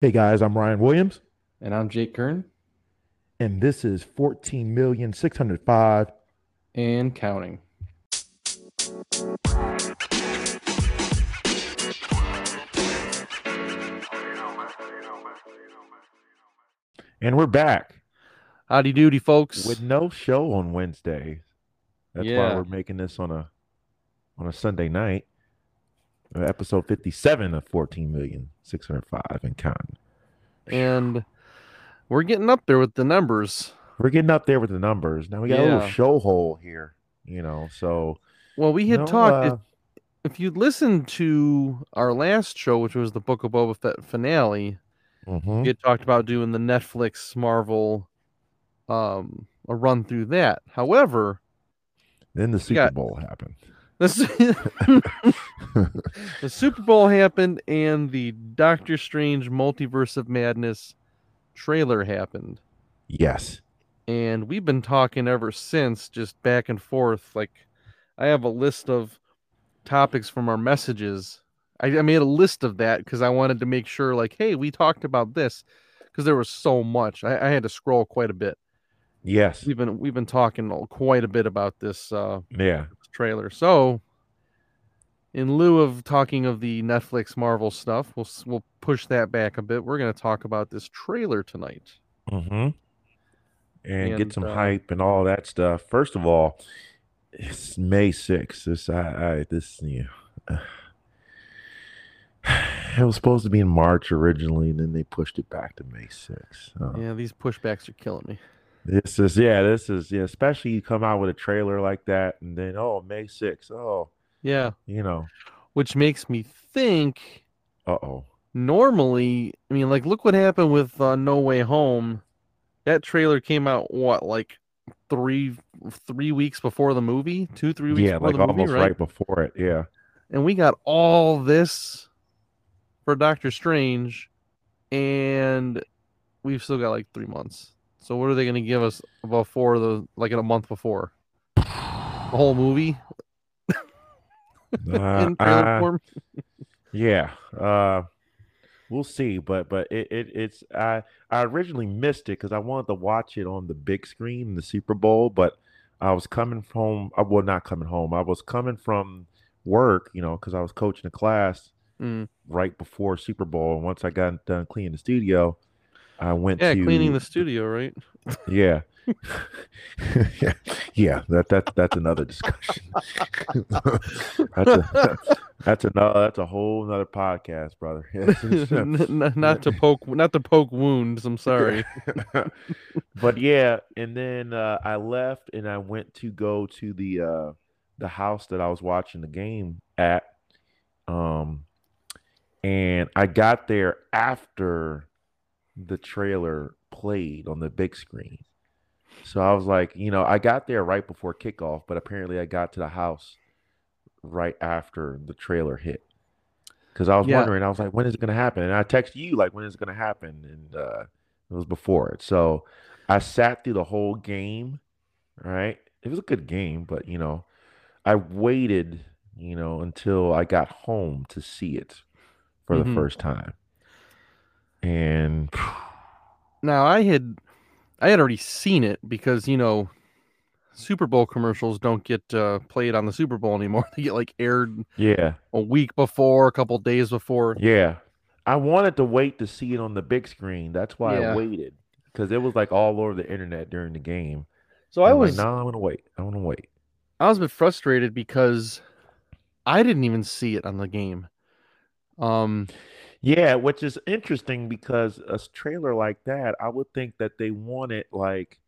Hey guys, I'm Ryan Williams, And I'm Jake Kern and this is 14,605. and counting. And we're back Howdy doody, folks. with no show on Wednesday. That's why we're making this on a on a Sunday night. Episode 57 of 14,605 and counting. and we're getting up there with the numbers. We're getting up there with the numbers. Now we got a little show hole here, you know. So Well, we had no, talked. uh, if, if you listened to our last show, which was the Book of Boba Fett finale, mhm. we had talked about doing the Netflix Marvel, um, a run through that. However, then the Super got- Bowl happened. The, the Super Bowl happened, and the Doctor Strange Multiverse of Madness trailer happened. yes. and we've been talking ever since just back and forth like i have a list of topics from our messages i, I made a list of that because i wanted to make sure like hey we talked about this because there was so much I, I had to scroll quite a bit Yes. we've been we've been talking quite a bit about this uh Yeah. Trailer so in lieu of talking of the netflix marvel stuff we'll we'll push that back a bit we're going to talk about this trailer tonight Mm-hmm. And, get some uh, hype and all that stuff. First of all, it's May 6th. This I, I this yeah. It was supposed to be in March originally, and then they pushed it back to May 6th. So yeah these pushbacks are killing me This is yeah, this is yeah, especially you come out with a trailer like that and then oh May 6th. Oh, yeah you know. which makes me think Uh-oh. normally i mean like look what happened with uh, no way home that trailer came out what like three three weeks before the movie two three weeks Yeah, before like the movie almost right? right before it. Yeah. and we got all this for doctor strange and we've still got like three months so what are they going to give us before the like in a month before the whole movie Uh, form Yeah, uh, we'll see. But but it, it it's I I originally missed it because I wanted to watch it on the big screen the Super Bowl, but I was coming home. I well not coming home. I was coming from work, you know, because I was coaching a class Mm. right before Super Bowl. And once I got done cleaning the studio, I went yeah to cleaning the studio right yeah. yeah, yeah, that that that's another discussion. that's a that's another that's a whole another podcast, brother. N- n- not to poke not to poke wounds i'm sorry but yeah, and then uh, I left and I went to go to the uh, the house that I was watching the game at, um, and I got there after the trailer played on the big screen. So I was like, you know, I got there right before kickoff, but apparently I got to the house right after the trailer hit. Because I was Yeah. wondering, I was like, when is it going to happen? And I texted you, like, when is it going to happen? And uh, it was before it. So I sat through the whole game, right? It was a good game, but, you know, I waited, you know, until I got home to see it for Mhm. the first time. And now i had i had already seen it because you know super bowl commercials don't get uh, played on the super bowl anymore they get like aired yeah, a week before a couple days before yeah. I wanted to wait to see it on the big screen. That's why Yeah. I waited because it was like all over the internet during the game. so i I'm like, was no, I'm gonna wait. I'm gonna wait. i was a bit frustrated because i didn't even see it on the game um Yeah, which is interesting because a trailer like that, I would think that they want it like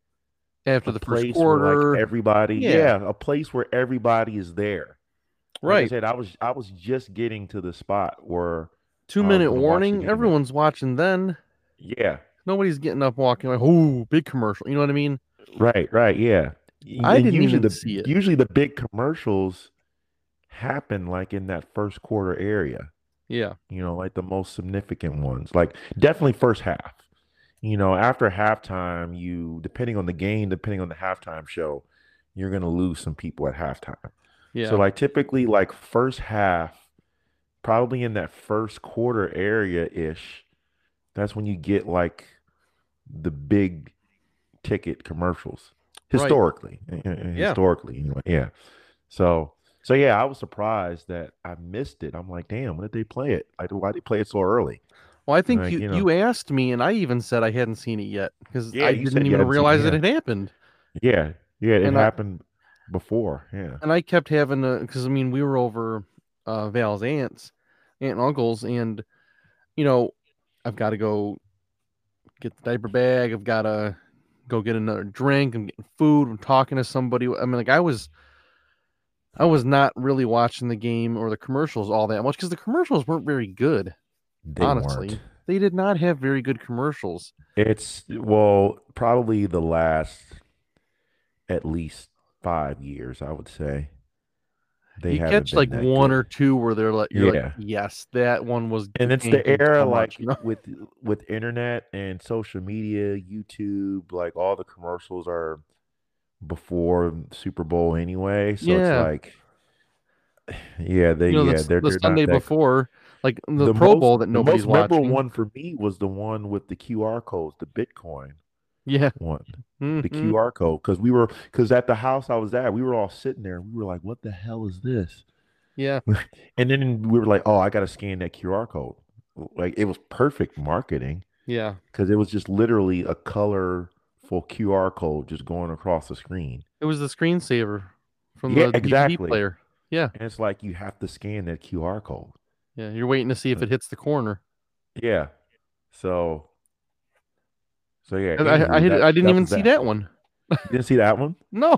after the first quarter like everybody, Yeah. yeah. a place where everybody is there. Like I right said, I was I was just getting to the spot where, two minute the warning everyone's watching then yeah, nobody's getting up walking like oh big commercial you know what i mean right, right, yeah. I and didn't even the, see it. Usually the big commercials happen like in that first quarter area. Yeah you know, like the most significant ones. Like definitely first half. You know, after halftime, you depending on the game, depending on the halftime show, you're gonna lose some people at halftime. yeah So like typically like first half, probably in that first quarter area ish, That's when you get like the big ticket commercials Right. historically. eh, eh, eh, Yeah. Historically, anyway. Yeah. So so yeah, I was surprised that I missed it. I'm like, damn, when did they play it? Like, why did they play it so early? Well, I think Like, you, you you, asked me, and I even said I hadn't seen it yet because Yeah, I didn't even hadn't seen it, realize it had happened. Yeah, yeah, it And I- happened before. Yeah. And I kept having because I mean, we were over uh, Val's aunts, aunt and uncles, and you know, I've got to go get the diaper bag. I've got to go get another drink. I'm getting food. I'm talking to somebody. I mean, like I was, I was not really watching the game or the commercials all that much because the commercials weren't very good. They honestly, weren't. they did not have very good commercials. It's well, probably the last at least five years, I would say. They you catch like one good. or two where they're like, you're Yeah. like, yes, that one was. and it's the era much," like know? with with internet and social media, YouTube, like all the commercials are before Super Bowl anyway. So Yeah. it's like yeah, they you know, yeah, the, they're, the they're Sunday before, like the, Pro Bowl that nobody's the most memorable watching. one for me was the one with the QR codes, the Bitcoin Yeah, one. the mhm. QR code because we were because at the house I was at, we were all sitting there. We were like, "What the hell is this?" yeah, And then we were like, "Oh, I got to scan that QR code." Like it was perfect marketing yeah. because it was just literally a QR code just going across the screen, It was the screensaver from Yeah, the DVD exactly. player. Yeah, and it's like you have to scan that QR code. yeah. You're waiting to see if it hits the corner. Yeah, so so yeah. And I, I, that- I didn't even was see that one. You didn't see that one? No.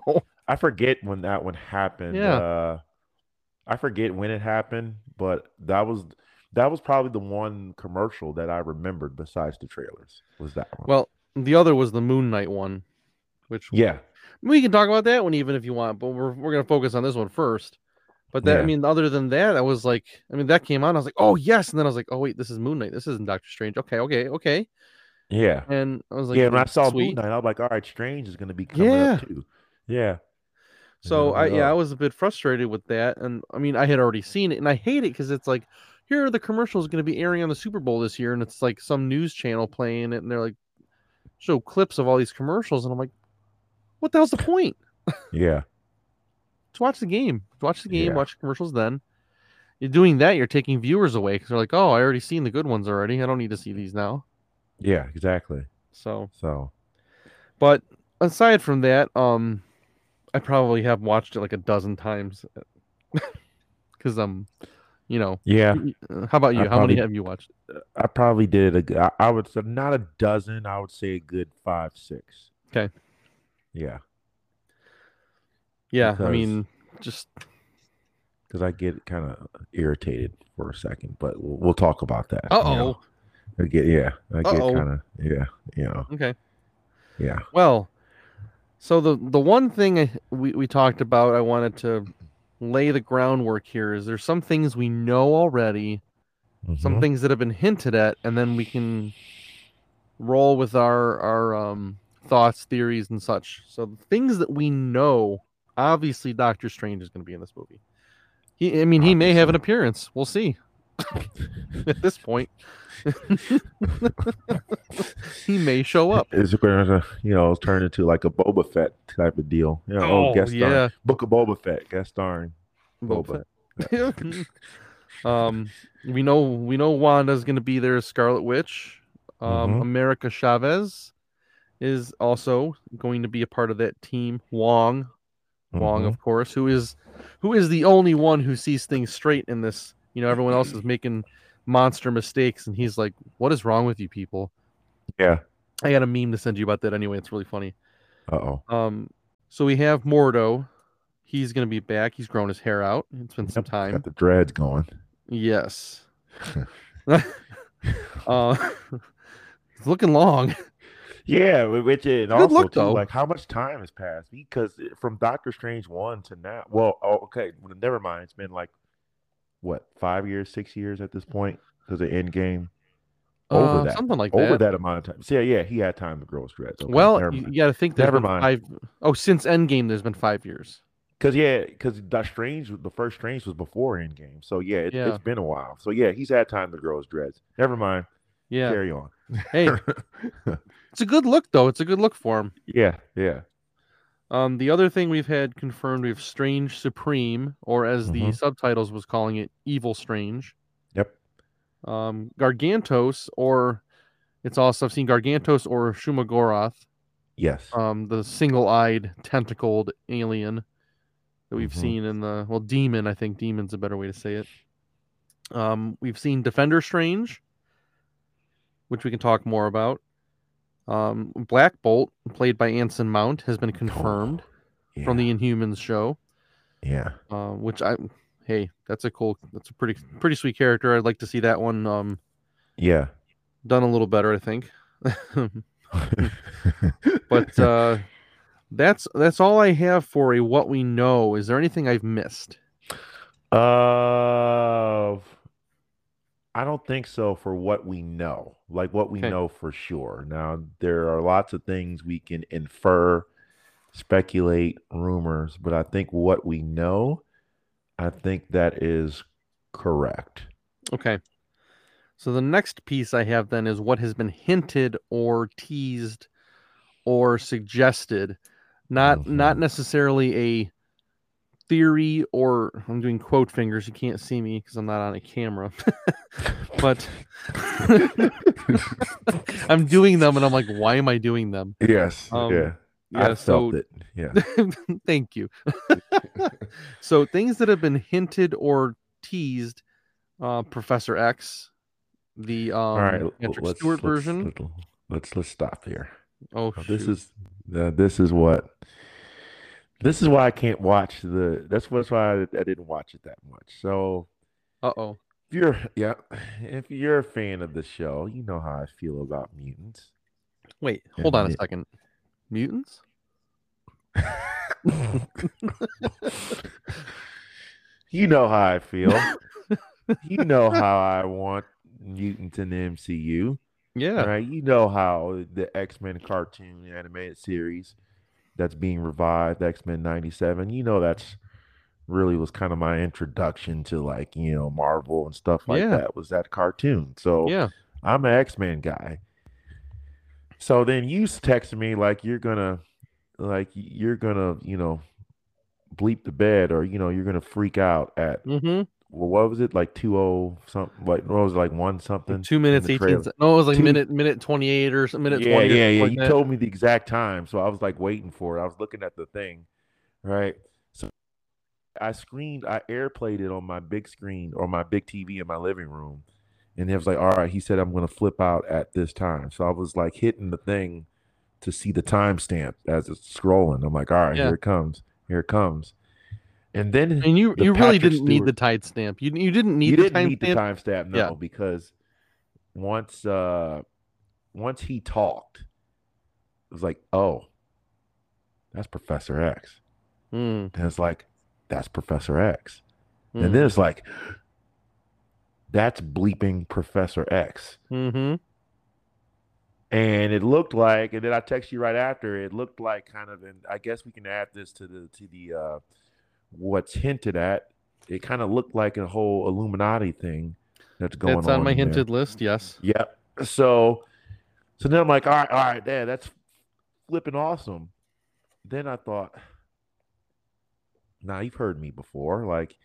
I forget when that one happened. Yeah. Uh, I forget when it happened, but that was that was probably the one commercial that I remembered besides the trailers. Was that one? Well, the other was the Moon Knight one, which yeah, we can talk about that one even if you want, but we're we're gonna focus on this one first. But that I mean, other than that, I was like, I mean, that came on. I was like, oh yes, and then I was like, oh wait, this is Moon Knight. This isn't Doctor Strange. Okay, okay, okay. yeah, And I was like, yeah. When I saw Moon sweet. Knight, I was like, all right, Strange is to be coming Yeah. up too. Yeah. So Yeah, I yeah, I was a bit frustrated with that, and I mean, I had already seen it, and I hate it because it's like, here are the commercials going to be airing on the Super Bowl this year, and it's like some news channel playing it, and they're like, show clips of all these commercials, and I'm like, what the hell's the point? Yeah, to watch the game, to watch the game, Yeah. watch commercials. Then you're doing that, you're taking viewers away because they're like, oh, I already seen the good ones already. I don't need to see these now. yeah, exactly. So, So but aside from that, um, I probably have watched it like a dozen times because um, you know. yeah, Uh, How about you? I How many have you watched? I probably did a. I, would say not a dozen. I would say a good five, six. Okay. Yeah, Yeah, I mean, just because I get kind of irritated for a second, but we'll, we'll talk about that. you uh know. oh. I get yeah, I get kind of yeah, you know, Okay. yeah. Well, so the the one thing I- we we talked about, I wanted to lay the groundwork here. Is there's some things we know already, some Mhm. things that have been hinted at, and then we can roll with our our um thoughts, theories, and such. So the things that we know, obviously, Doctor Strange is going to be in this movie. He, I mean, he may have an appearance. We'll see. At this point, he may show up. It's going to you know turn into like a Boba Fett type of deal. You know, oh, Oh, guest star, yeah. Book of Boba Fett, guest starring Boba. Boba. um, we know we know Wanda's going to be there as Scarlet Witch. Um, Mhm. America Chavez is also going to be a part of that team. Wong, Wong, Mhm. of course, who is who is the only one who sees things straight in this. You know, everyone else is making monster mistakes, and he's like, "What is wrong with you people?" Yeah. I got a meme to send you about that anyway. It's really funny. Uh oh. Um, so we have Mordo. He's going to be back. He's grown his hair out. It's been some time. Got the dreads going. Yes. uh, it's looking long. Yeah, which is Good also look, too, though. like how much time has passed? Because from Doctor Strange one to now, well, oh, okay, never mind. It's been like what five years, six years at this point because of Endgame. Over Uh, that, something like over that. that amount of time. So yeah, yeah, he had time to grow his dreads. Okay, well, you, got to think Never mind. five oh since Endgame there's been five years. Because yeah, because Doctor Strange, the first Strange was before Endgame. So yeah, it, Yeah. it's been a while. So yeah, he's had time to grow his dreads. Never mind. Yeah. carry on. Hey, it's a good look though. It's a good look for him. yeah, yeah. Um, the other thing we've had confirmed, we have Strange Supreme, or as the Mhm. subtitles was calling it, Evil Strange. Yep. Um, Gargantos, or it's also I've seen Gargantos or Shuma-Gorath. Yes. um, the single-eyed, tentacled alien that we've Mhm. seen in the well, demon. I think demon's a better way to say it. Um, we've seen Defender Strange, which we can talk more about. Um, Black Bolt, played by Anson Mount, has been confirmed yeah. from the Inhumans show. Yeah. uh, which I hey, that's a cool, that's a pretty pretty sweet character. I'd like to see that one um Yeah. done a little better. I think, but uh, that's that's all I have for a what we know. Is there anything I've missed? Uh, I don't think so for what we know, like what we Okay. know for sure. Now, there are lots of things we can infer, speculate, rumors, but I think what we know, I think that is correct. Okay. So the next piece I have then is what has been hinted or teased or suggested, not not Mhm. necessarily a theory or I'm doing quote fingers. You can't see me because I'm not on a camera, but I'm doing them and I'm like, why am I doing them? yes. Um, yeah. Yeah. I so felt it. Yeah. thank you. so things that have been hinted or teased, uh, Professor X, the um, All right. Patrick let's, Stewart let's, version. Let's, let's let's stop here. Oh, Oh, This is uh, this is what this is why I can't watch the. That's what's why I, I didn't watch it that much. So uh oh. if you're yeah, if you're a fan of the show, you know how I feel about mutants. Wait, hold on a second. Mutants? you know how I feel. you know how I want mutants in the MCU. Yeah. Right? You know how the X Men cartoon animated series that's being revived, X Men '97. You know that's really was kind of my introduction to like you know Marvel and stuff like Yeah. that. Was that cartoon? So Yeah. I'm an X Men guy. So then you texted me like you're gonna, like you're gonna, you know, bleep the bed or you know you're gonna freak out at Mm-hmm. Well, what was it like two oh something like what was it like one something Two minutes, 18 se- No, it was like Two- minute minute 28 or some minute yeah 20. yeah something yeah like you that. told me the exact time so I was like waiting for it I was looking at the thing right so I screened I airplayed it on my big screen or my big TV in my living room and it was like all right he said I'm gonna flip out at this time so I was like hitting the thing to see the timestamp as it's scrolling I'm like all right Yeah. here it comes here it comes and then And you the you really didn't need the tide stamp. You you didn't need you the didn't time need the stamp. timestamp, no, Yeah. because once uh once he talked, it was like, oh, that's Professor X. Mm, And it's like, that's Professor X. mm, And then it's like, that's bleeping Professor X. mhm. And it looked like, and then I text you right after, it looked like kind of, and I guess we can add this to the to the uh what's hinted at. It kind of looked like a whole Illuminati thing that's going That's on. on my in there. hinted list. Yes. Yep. So, so then I'm like, all right, all right, Dad, that's flipping awesome. Then I thought, now you've heard me before. Like,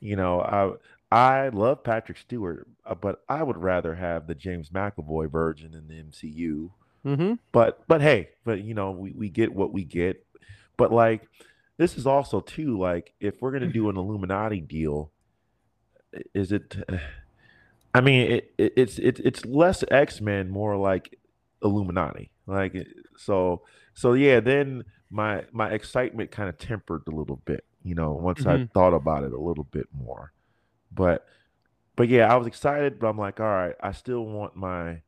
you know, I I love Patrick Stewart, uh, but I would rather have the James McAvoy version in the MCU. Mm-hmm. But but hey, but you know, we, we get what we get. But like this is also too like if we're gonna do an Illuminati deal, is it I mean it, it it's it's it's less X-Men, more like Illuminati. Like so so yeah, then my my excitement kind of tempered a little bit, you know, once I Mhm. thought about it a little bit more. But but yeah, I was excited, but I'm like, all right, I still want my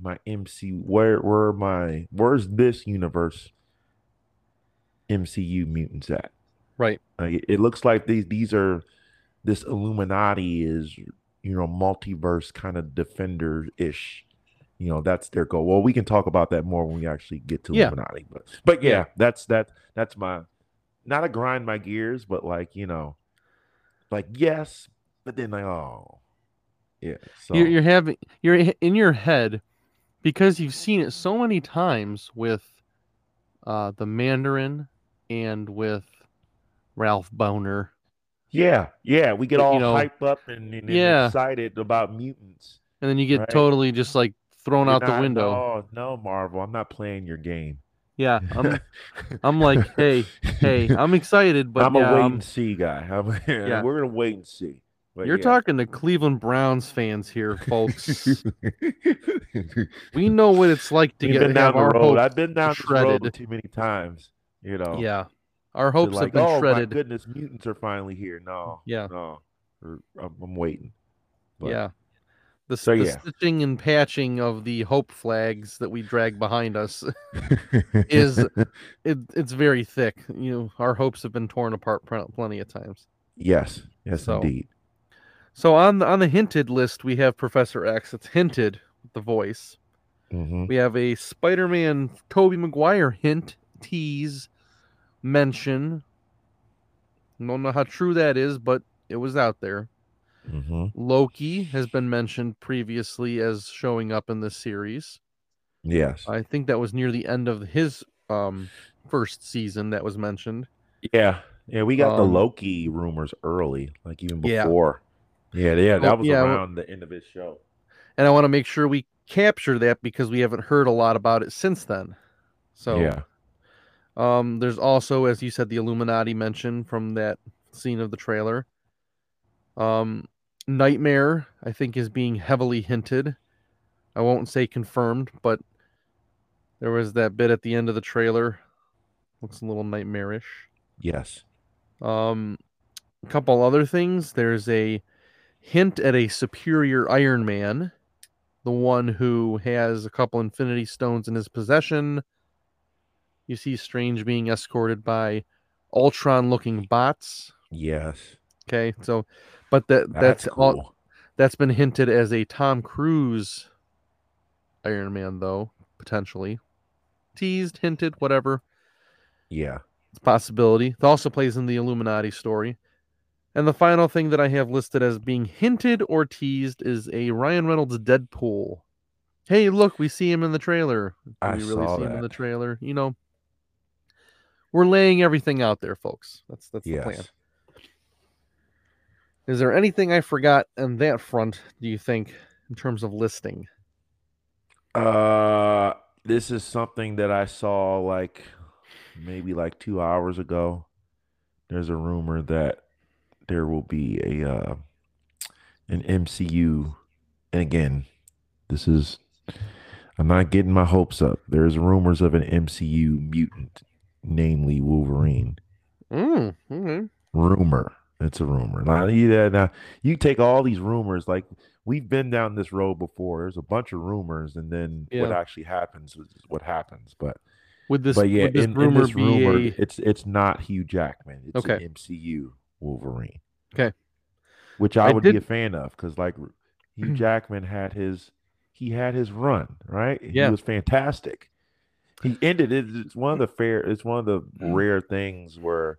my MC where where my where's this universe MCU mutants at? Right. Like, it, looks like these these are this Illuminati is you know multiverse kind of defender ish. You know that's their goal. Well, we can talk about that more when we actually get to Yeah. Illuminati. But but yeah, Yeah. that's that that's my not a grind my gears, but like you know, like yes, but then like oh, Yeah. So You're, you're having you're in your head because you've seen it so many times with uh, the Mandarin and with Ralph Bohner. yeah, yeah, we get You all know, hyped up and, and, and yeah. excited about mutants. And then you get Right. totally just like thrown You're out the window. Oh no, Marvel, I'm not playing your game. Yeah, I'm I'm like, hey, hey, I'm excited, but I'm yeah, a wait I'm- and see guy. I'm, Yeah. We're gonna wait and see. But you're yeah. talking to Cleveland Browns fans here, folks. we know what it's like to We've get been down the road. I've been down this road too many times. You know. Yeah, our hopes like, have been oh shredded. my goodness, mutants are finally here. No. Yeah. No. I'm, I'm waiting. But- yeah. The, So, the yeah. stitching and patching of the hope flags that we drag behind us is it, it's very thick. You know, our hopes have been torn apart plenty of times. yes. Yes, So- indeed. So on the on the hinted list, we have Professor X. It's hinted with the voice. hmm We have a Spider-Man Tobey Maguire hint, tease, mention. Don't know how true that is, but it was out there. hmm Loki has been mentioned previously as showing up in this series. Yes. I think that was near the end of his um first season that was mentioned. Yeah. Yeah, we got the Um, Loki rumors early, like even before. Yeah, yeah, that Oh, was yeah, around the end of his show. And I want to make sure we capture that because we haven't heard a lot about it since then. So yeah. Um, there's also, as you said, the Illuminati mention from that scene of the trailer. Um, Nightmare, I think, is being heavily hinted. I won't say confirmed, but there was that bit at the end of the trailer. Looks a little nightmarish. Yes. Um, a couple other things. There's a hint at a superior Iron Man, the one who has a couple Infinity Stones in his possession. You see Strange being escorted by Ultron-looking bots. Yes. Okay, so, but that That's, that's cool. all, that's been hinted as a Tom Cruise Iron Man, though potentially teased, hinted, whatever. Yeah. It's a possibility. It also plays in the Illuminati story. And the final thing that I have listed as being hinted or teased is a Ryan Reynolds Deadpool. Hey, look, we see him in the trailer. Do I we really saw see him in the trailer? You know, we're laying everything out there, folks. That's that's the plan. Yes. Is there anything I forgot on that front? Do you think, in terms of listing? Uh, this is something that I saw like maybe like two hours ago. There's a rumor that there will be a uh, an MCU, and again, this is I'm not getting my hopes up. There's rumors of an MCU mutant, namely Wolverine. Mm, okay. Rumor. It's a rumor. Now, yeah, now you take all these rumors like we've been down this road before. There's a bunch of rumors, and then what actually happens is what happens. But Would this, but yeah, this in, in this rumor, a it's it's not Hugh Jackman. It's Okay. an MCU Wolverine. Okay. Which I, I would be a fan of because like Hugh Jackman had his he had his run right. Yeah. He was fantastic. He ended it. It's one of the fair. It's one of the Mm-hmm. rare things where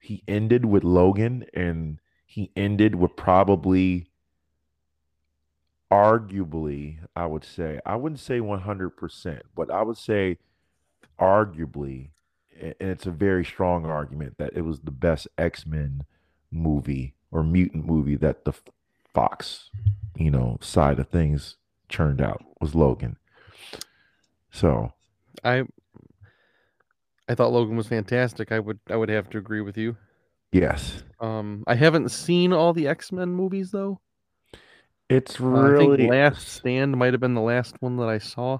he ended with Logan and he ended with probably arguably I would say I wouldn't say 100% but I would say arguably and it's a very strong argument that it was the best X-Men movie or mutant movie that the Fox you know side of things churned out was Logan so I I thought Logan was fantastic. I would I would have to agree with you. yes Um, I haven't seen all the X Men movies though. it's Uh, really think Last Stand might have been the last one that I saw.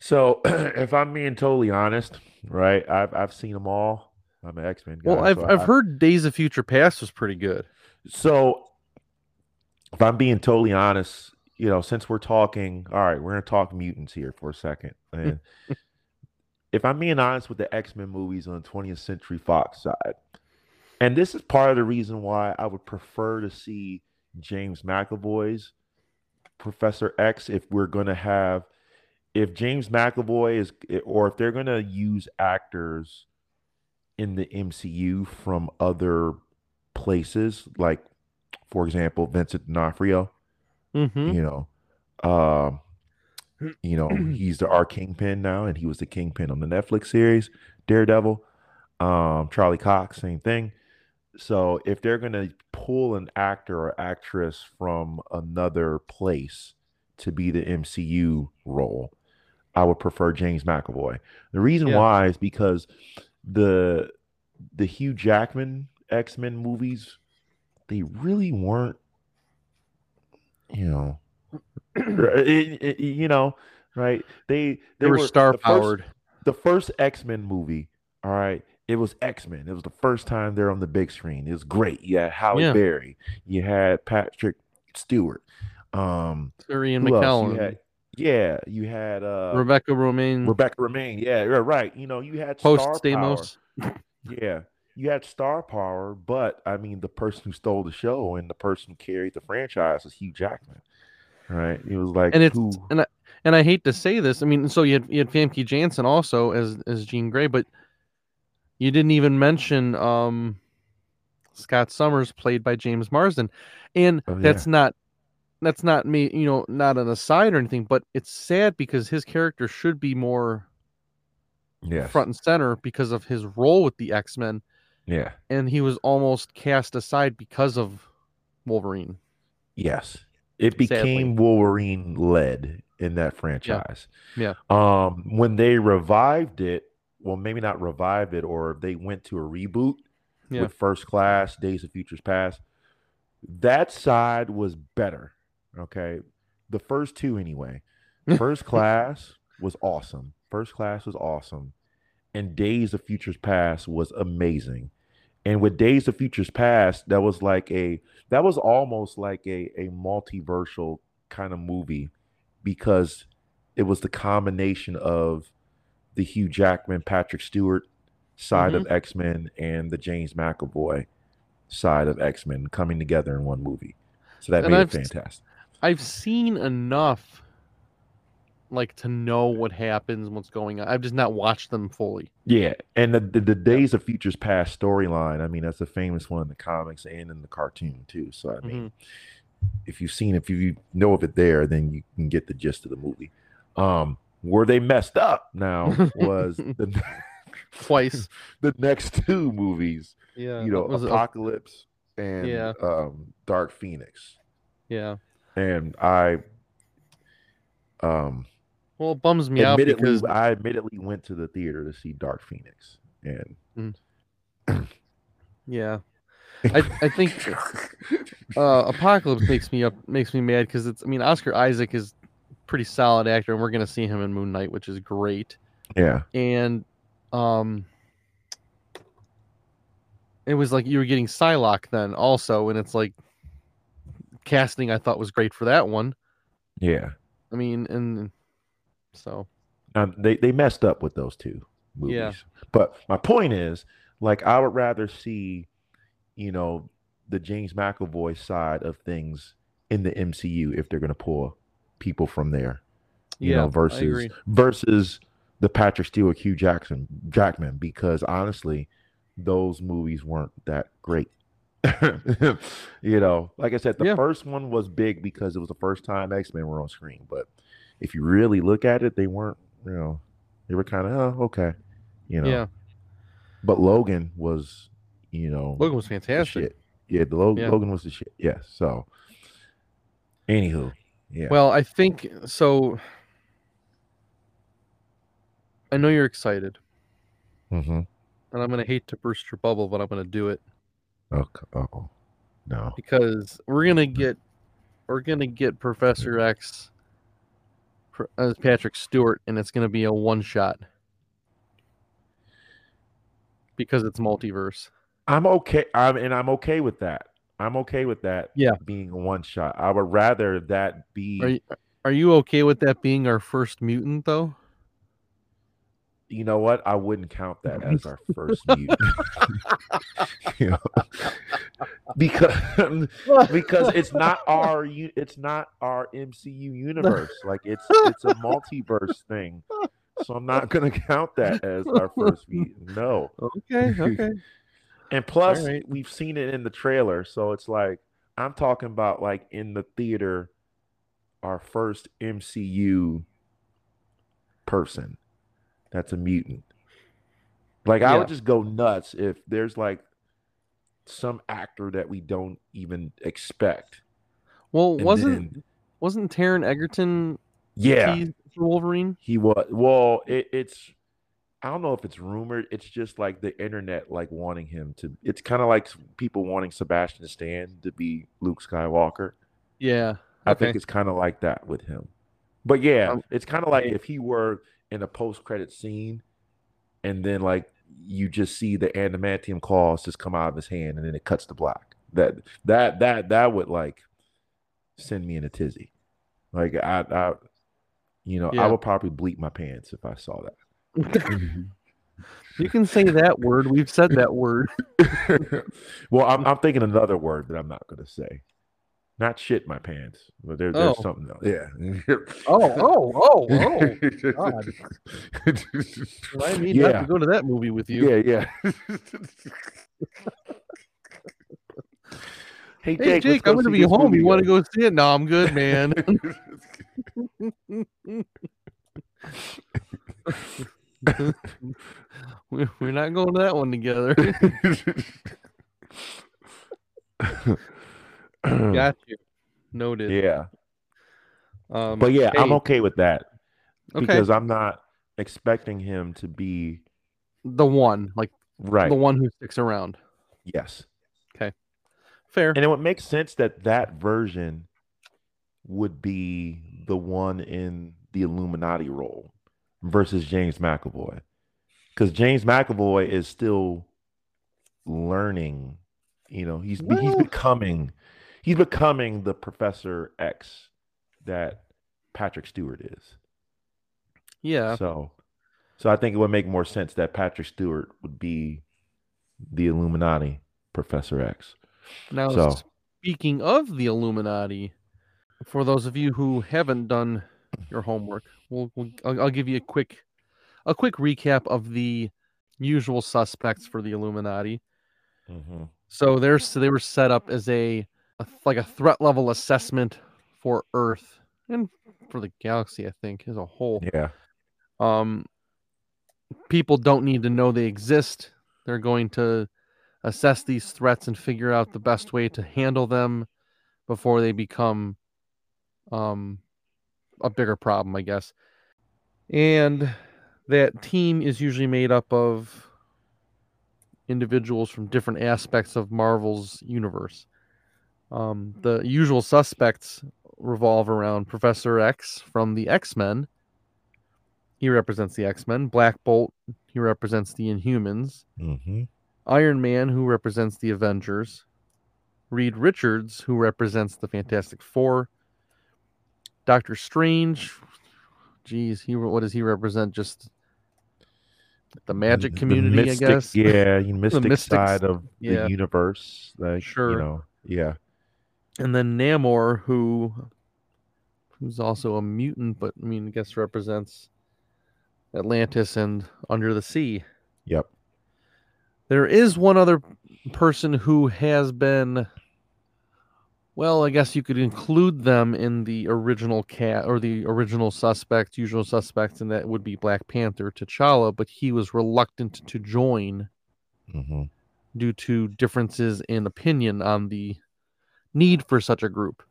So, if I'm being totally honest, right, I've I've seen them all. I'm an X Men guy. Well, I've so I've I- heard Days of Future Past was pretty good. So, if I'm being totally honest, you know, since we're talking, all right, we're gonna talk mutants here for a second. And if I'm being honest with the X Men movies on the 20th Century Fox side, and this is part of the reason why I would prefer to see James McAvoy's Professor X if we're gonna have, if James McAvoy is, or if they're gonna use actors in the MCU from other places, like for example, Vincent D'Onofrio. Mm-hmm. You know, um, you know he's the our kingpin now, and he was the kingpin on the Netflix series Daredevil. Um, Charlie Cox, same thing. So if they're gonna pull an actor or actress from another place to be the MCU role, I would prefer James McAvoy. The reason Yeah. why is because the the Hugh Jackman X Men movies, they really weren't, you know, it- it- you know, right? They They, were, star the first- powered. the first X Men movie, all right, it was X Men. It was the first time they're on the big screen. It was great. You had Halle Yeah. Berry, you had Patrick Stewart, um, who? McKellen, You had, yeah, you had uh, Rebecca Romijn, Rebecca Romijn. Yeah, you're right. You know, you had post star power. Stamos. Yeah, you had star power, but I mean, the person who stole the show and the person who carried the franchise was Hugh Jackman. Right? He was like And it's who? and I and I hate to say this. I mean, so you had you had Famke Janssen also as as Jean Grey, but you didn't even mention um Scott Summers played by James Marsden. And Oh, yeah. that's not that's not me, you know, not an aside or anything, but it's sad because his character should be more Yes. front and center because of his role with the X-Men Yeah. and he was almost cast aside because of Wolverine. Yes. It Sadly. became Wolverine led in that franchise. Yeah. Um, when they revived it, well, maybe not revived it, or they went to a reboot Yeah. with First Class, Days of Futures Past. That side was better. Okay. The first two, anyway. First Class was awesome. First Class was awesome. And Days of Futures Past was amazing. And with Days of Futures Past, that was like a that was almost like a a multiversal kind of movie because it was the combination of the Hugh Jackman, Patrick Stewart side of mm-hmm. X Men and the James McAvoy side of X Men coming together in one movie. So that And made I've it fantastic. I've seen enough like to know what happens, what's going on. I've just not watched them fully. Yeah, and the, the the Days of Futures Past storyline. I mean, that's a famous one in the comics and in the cartoon too. So I mean, if you've seen, if you know of it there, then you can get the gist of the movie. Um, where they messed up now was the Twice. the next two movies. Yeah. You know, it- Apocalypse and Yeah. um, Dark Phoenix. yeah. And I, um, Well, it bums me out because I admittedly went to the theater to see Dark Phoenix, and yeah. I, I think uh Apocalypse makes me up makes me mad because it's I mean Oscar Isaac is a pretty solid actor and we're gonna see him in Moon Knight, which is great. yeah, And um it was like you were getting Psylocke then also, and it's like casting I thought was great for that one. yeah. I mean, and so Um, they they messed up with those two movies. Yeah. But my point is, like, I would rather see, you know, the James McAvoy side of things in the MCU if they're going to pull people from there. You yeah, know, versus versus the Patrick Stewart, Hugh Jackson, Jackman, because honestly, those movies weren't that great. you know, like I said, the Yeah. first one was big because it was the first time X Men were on screen. But if you really look at it, they weren't. You know, they were kind of oh, okay. You know, Yeah, but Logan was, you know, Logan was fantastic. Yeah, the Lo- Yeah. Logan was the shit. Yeah. So, anywho, yeah. Well, I think so. I know you're excited, mm-hmm. and I'm gonna hate to burst your bubble, but I'm gonna do it Okay. Oh, no. because we're gonna get we're gonna get Professor X as uh, Patrick Stewart, and it's gonna be a one shot because it's multiverse. I'm okay. I'm and I'm okay with that. I'm okay with that. Yeah. being a one shot. I would rather that be. Are you, are you okay with that being our first mutant though? You know what? I wouldn't count that as our first mutant. You know? because because it's not our it's not our MCU universe. Like it's it's a multiverse thing. So I'm not gonna count that as our first mutant. No. Okay, okay. And plus, right. we've seen it in the trailer, so it's like I'm talking about like in the theater our first MCU person that's a mutant. Like I would just go nuts if there's like some actor that we don't even expect. Well, and wasn't then- wasn't Taron Egerton yeah, for Wolverine? he was. Well, it, it's I don't know if it's rumored. It's just like the internet like wanting him to. It's kind of like people wanting Sebastian Stan to be Luke Skywalker. Yeah. I Okay. think it's kind of like that with him. But yeah, Um, it's kind of like if he were in a post-credit scene, and then like you just see the adamantium claws just come out of his hand, and then it cuts to black. That that that that would like send me in a tizzy. Like I, I you know, Yeah. I would probably bleep my pants if I saw that. You can say that word. We've said that word. well, I'm I'm thinking another word that I'm not going to say. Not shit my pants, but there, there's Oh. something else. Yeah. Oh, oh, oh, oh. God. I need not to go to that movie with you. Yeah, yeah. hey, Hey, Jake, Jake, I'm going to be home. You want to go see it? No, I'm good, man. We- We're not going to that one together. Got you. Noted. yeah, Um, but yeah, I'm okay with that okay. because I'm not expecting him to be the one, like right. the one who sticks around. Yes, Okay. Fair. and it would make sense that that version would be the one in the Illuminati role versus James McAvoy, because James McAvoy is still learning. You know, he's be- he's becoming he's becoming the Professor X that Patrick Stewart is. yeah. So, so I think it would make more sense that Patrick Stewart would be the Illuminati Professor X. Now, So- speaking of the Illuminati, for those of you who haven't done your homework, we'll, we'll I'll, I'll give you a quick a quick recap of the usual suspects for the Illuminati. Mm-hmm. So there's so they were set up as a, a like a threat level assessment for Earth and for the galaxy, I think, as a whole. Yeah. Um, people don't need to know they exist. They're going to assess these threats and figure out the best way to handle them before they become um, a bigger problem, I guess. And that team is usually made up of individuals from different aspects of Marvel's universe. Um, the usual suspects revolve around Professor X from the X Men. He represents the X Men. Black Bolt, he represents the Inhumans. Mm-hmm. Iron Man, who represents the Avengers. Reed Richards, who represents the Fantastic Four. Doctor Strange, geez, he what does he represent? Just the magic community, I guess. Yeah, you mystic mystics, side of yeah. the universe. Like, Sure. You know, yeah. And then Namor, who who's also a mutant, but I mean, I guess represents Atlantis and Under the Sea. Yep. There is one other person who has been, well, I guess you could include them in the original cat or the original suspects, usual suspects, and that would be Black Panther, T'Challa, but he was reluctant to join Mm-hmm. due to differences in opinion on the need for such a group.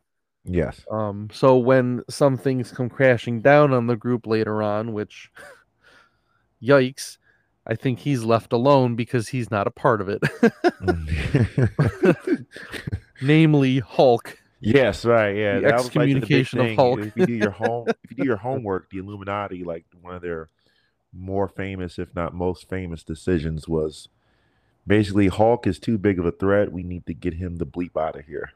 Yes. Um, so when some things come crashing down on the group later on, which yikes, I think he's left alone because he's not a part of it. Namely Hulk. yes, right. Yeah. The that was like the big excommunication of. Hulk. If you do your home if you do your homework, the Illuminati, like one of their more famous, if not most famous decisions was basically Hulk is too big of a threat. We need to get him the bleep out of here.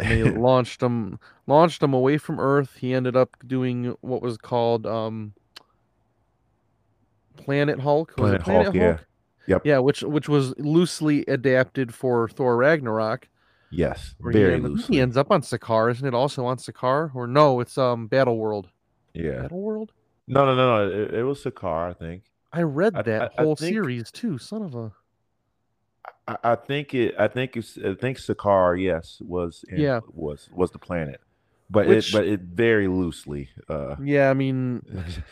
And they launched him launched him away from Earth. He ended up doing what was called um Planet Hulk. Was it Planet Hulk, yeah. Yep. Yeah, which which was loosely adapted for Thor Ragnarok. Yes. He Very I think loosely. He ends up on Sakaar, isn't it? Also on Sakaar, or no? It's um Battle World. Yeah. Battle World. No, no, no, no. It, it was Sakaar, I think. I read that I- I whole think- series too. Son of a. I, I think it. I think it's. I think Sakaar. Yes, was. In, Yeah. Was was the planet, but Which- it but it very loosely. Uh, Yeah, I mean,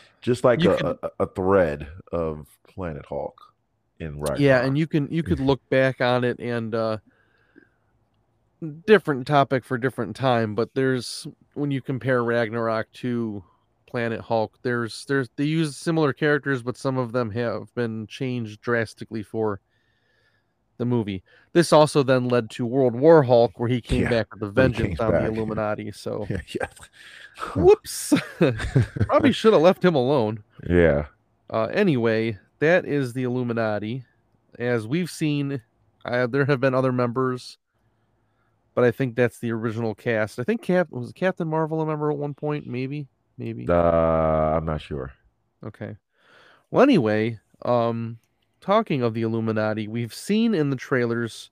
just like a, could- a, a thread of Planet Hulk in right. yeah, and you can you could look back on it and uh different topic for different time, but there's when you compare Ragnarok to Planet Hulk, there's there's they use similar characters, but some of them have been changed drastically for the movie. This also then led to World War Hulk, where he came Yeah, back with a when he came vengeance on back. the Illuminati. So yeah, yeah. whoops. Probably should have left him alone. yeah. Uh, anyway, that is the Illuminati. As we've seen, uh, there have been other members, but I think that's the original cast. I think Cap was Captain Marvel a member at one point, maybe, maybe. Uh, I'm not sure. Okay. Well, anyway, um, talking of the Illuminati, we've seen in the trailers,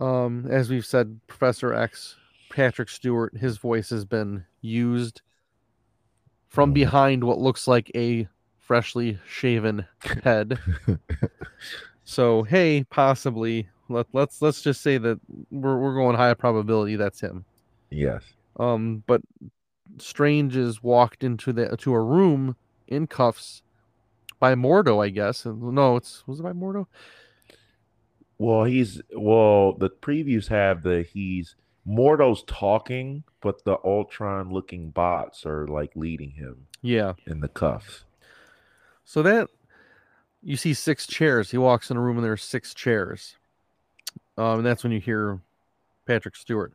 um, as we've said, Professor X, Patrick Stewart, his voice has been used from Mhm. behind what looks like a freshly shaven head. so hey, possibly let let's let's just say that we're we're going high probability that's him. Yes. Um, but Strange is walked into the to a room in cuffs by Mordo, I guess. No, it's was it by Mordo? Well, he's well. The previews have the he's Mordo's talking, but the Ultron-looking bots are like leading him Yeah. in the cuffs. So that you see six chairs. He walks in a room and there are six chairs. Um, and that's when you hear Patrick Stewart.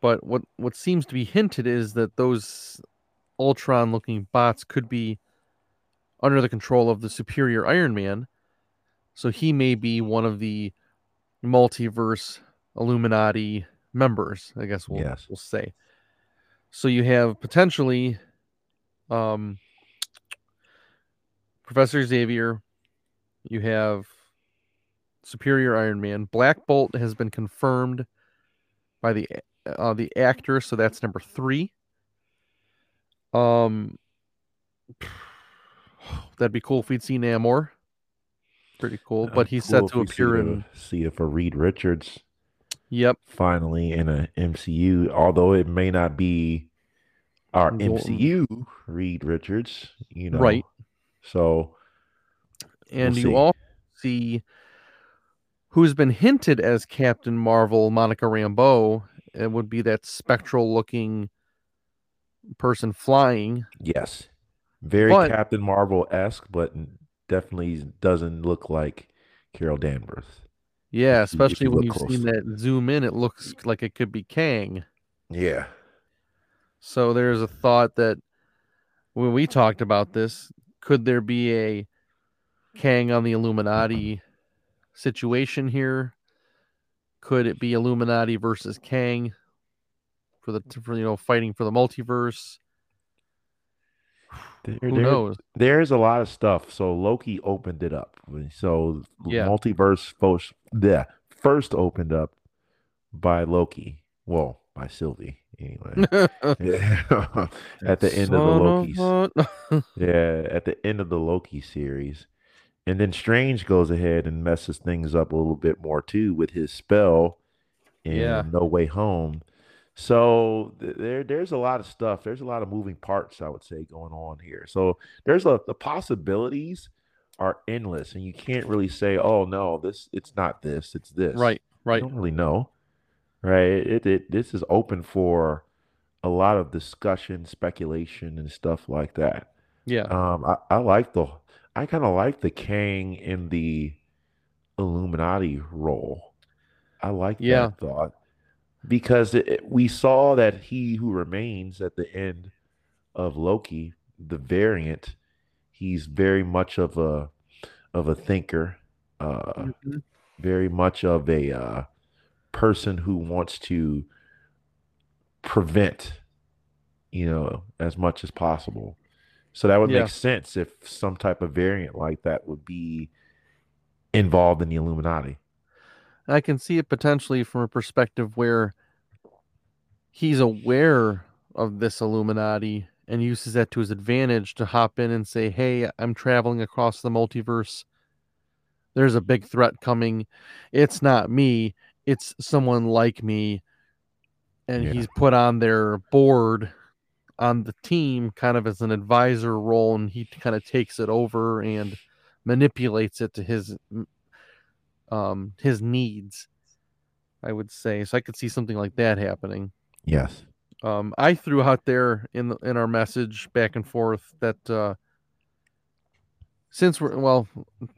But what what seems to be hinted is that those Ultron looking bots could be under the control of the superior Iron Man. So he may be one of the multiverse Illuminati members, I guess we'll, Yes. we'll say. So you have potentially um Professor Xavier, you have Superior Iron Man. Black Bolt has been confirmed by the uh, the actor, so that's number three. Um, that'd be cool if we'd see Namor. Pretty cool, but he's Cool set to appear in. see if a Reed Richards Yep, finally in a MCU, although it may not be our MCU Reed Richards, you know. Right. So and We'll you all see who's been hinted as Captain Marvel, Monica Rambeau. It would be that spectral looking person flying. yes, very But- Captain Marvel esque, but definitely doesn't look like Carol Danvers. Yeah, If you- if especially you when you've seen that zoom in, it looks like it could be Kang. Yeah. So there's a thought that when we talked about this, could there be a Kang on the Illuminati situation here? Could it be Illuminati versus Kang for the for you know fighting for the multiverse? There, Who there- knows? There's a lot of stuff. So Loki opened it up. So Yeah. multiverse first, yeah, first opened up by Loki. Well, by Sylvie anyway. Yeah. at the end of the. Loki's. Yeah, at the end of the Loki series. And then Strange goes ahead and messes things up a little bit more too with his spell in Yeah. No Way Home. So there there's a lot of stuff. There's a lot of moving parts, I would say, going on here. So there's a the possibilities are endless, and you can't really say, oh no, this it's not this, it's this. right, You right. don't really know. Right. It, it this is open for a lot of discussion, speculation, and stuff like that. Yeah. Um, I, I like the I kind of like the Kang in the Illuminati role. I like Yeah. that thought because it, it- we saw that he who remains at the end of Loki, the variant, he's very much of a of a thinker, uh, Mhm. very much of a uh, person who wants to prevent, you know, as much as possible. So that would Yeah. make sense if some type of variant like that would be involved in the Illuminati. I can see it potentially from a perspective where he's aware of this Illuminati and uses that to his advantage to hop in and say, Hey, I'm traveling across the multiverse. There's a big threat coming. It's not me, it's someone like me. and Yeah. he's put on their board on the team kind of as an advisor role and he kind of takes it over and manipulates it to his um his needs i would say. So i could see something like that happening. Yes. um i threw out there in the, in our message back and forth that uh since we're well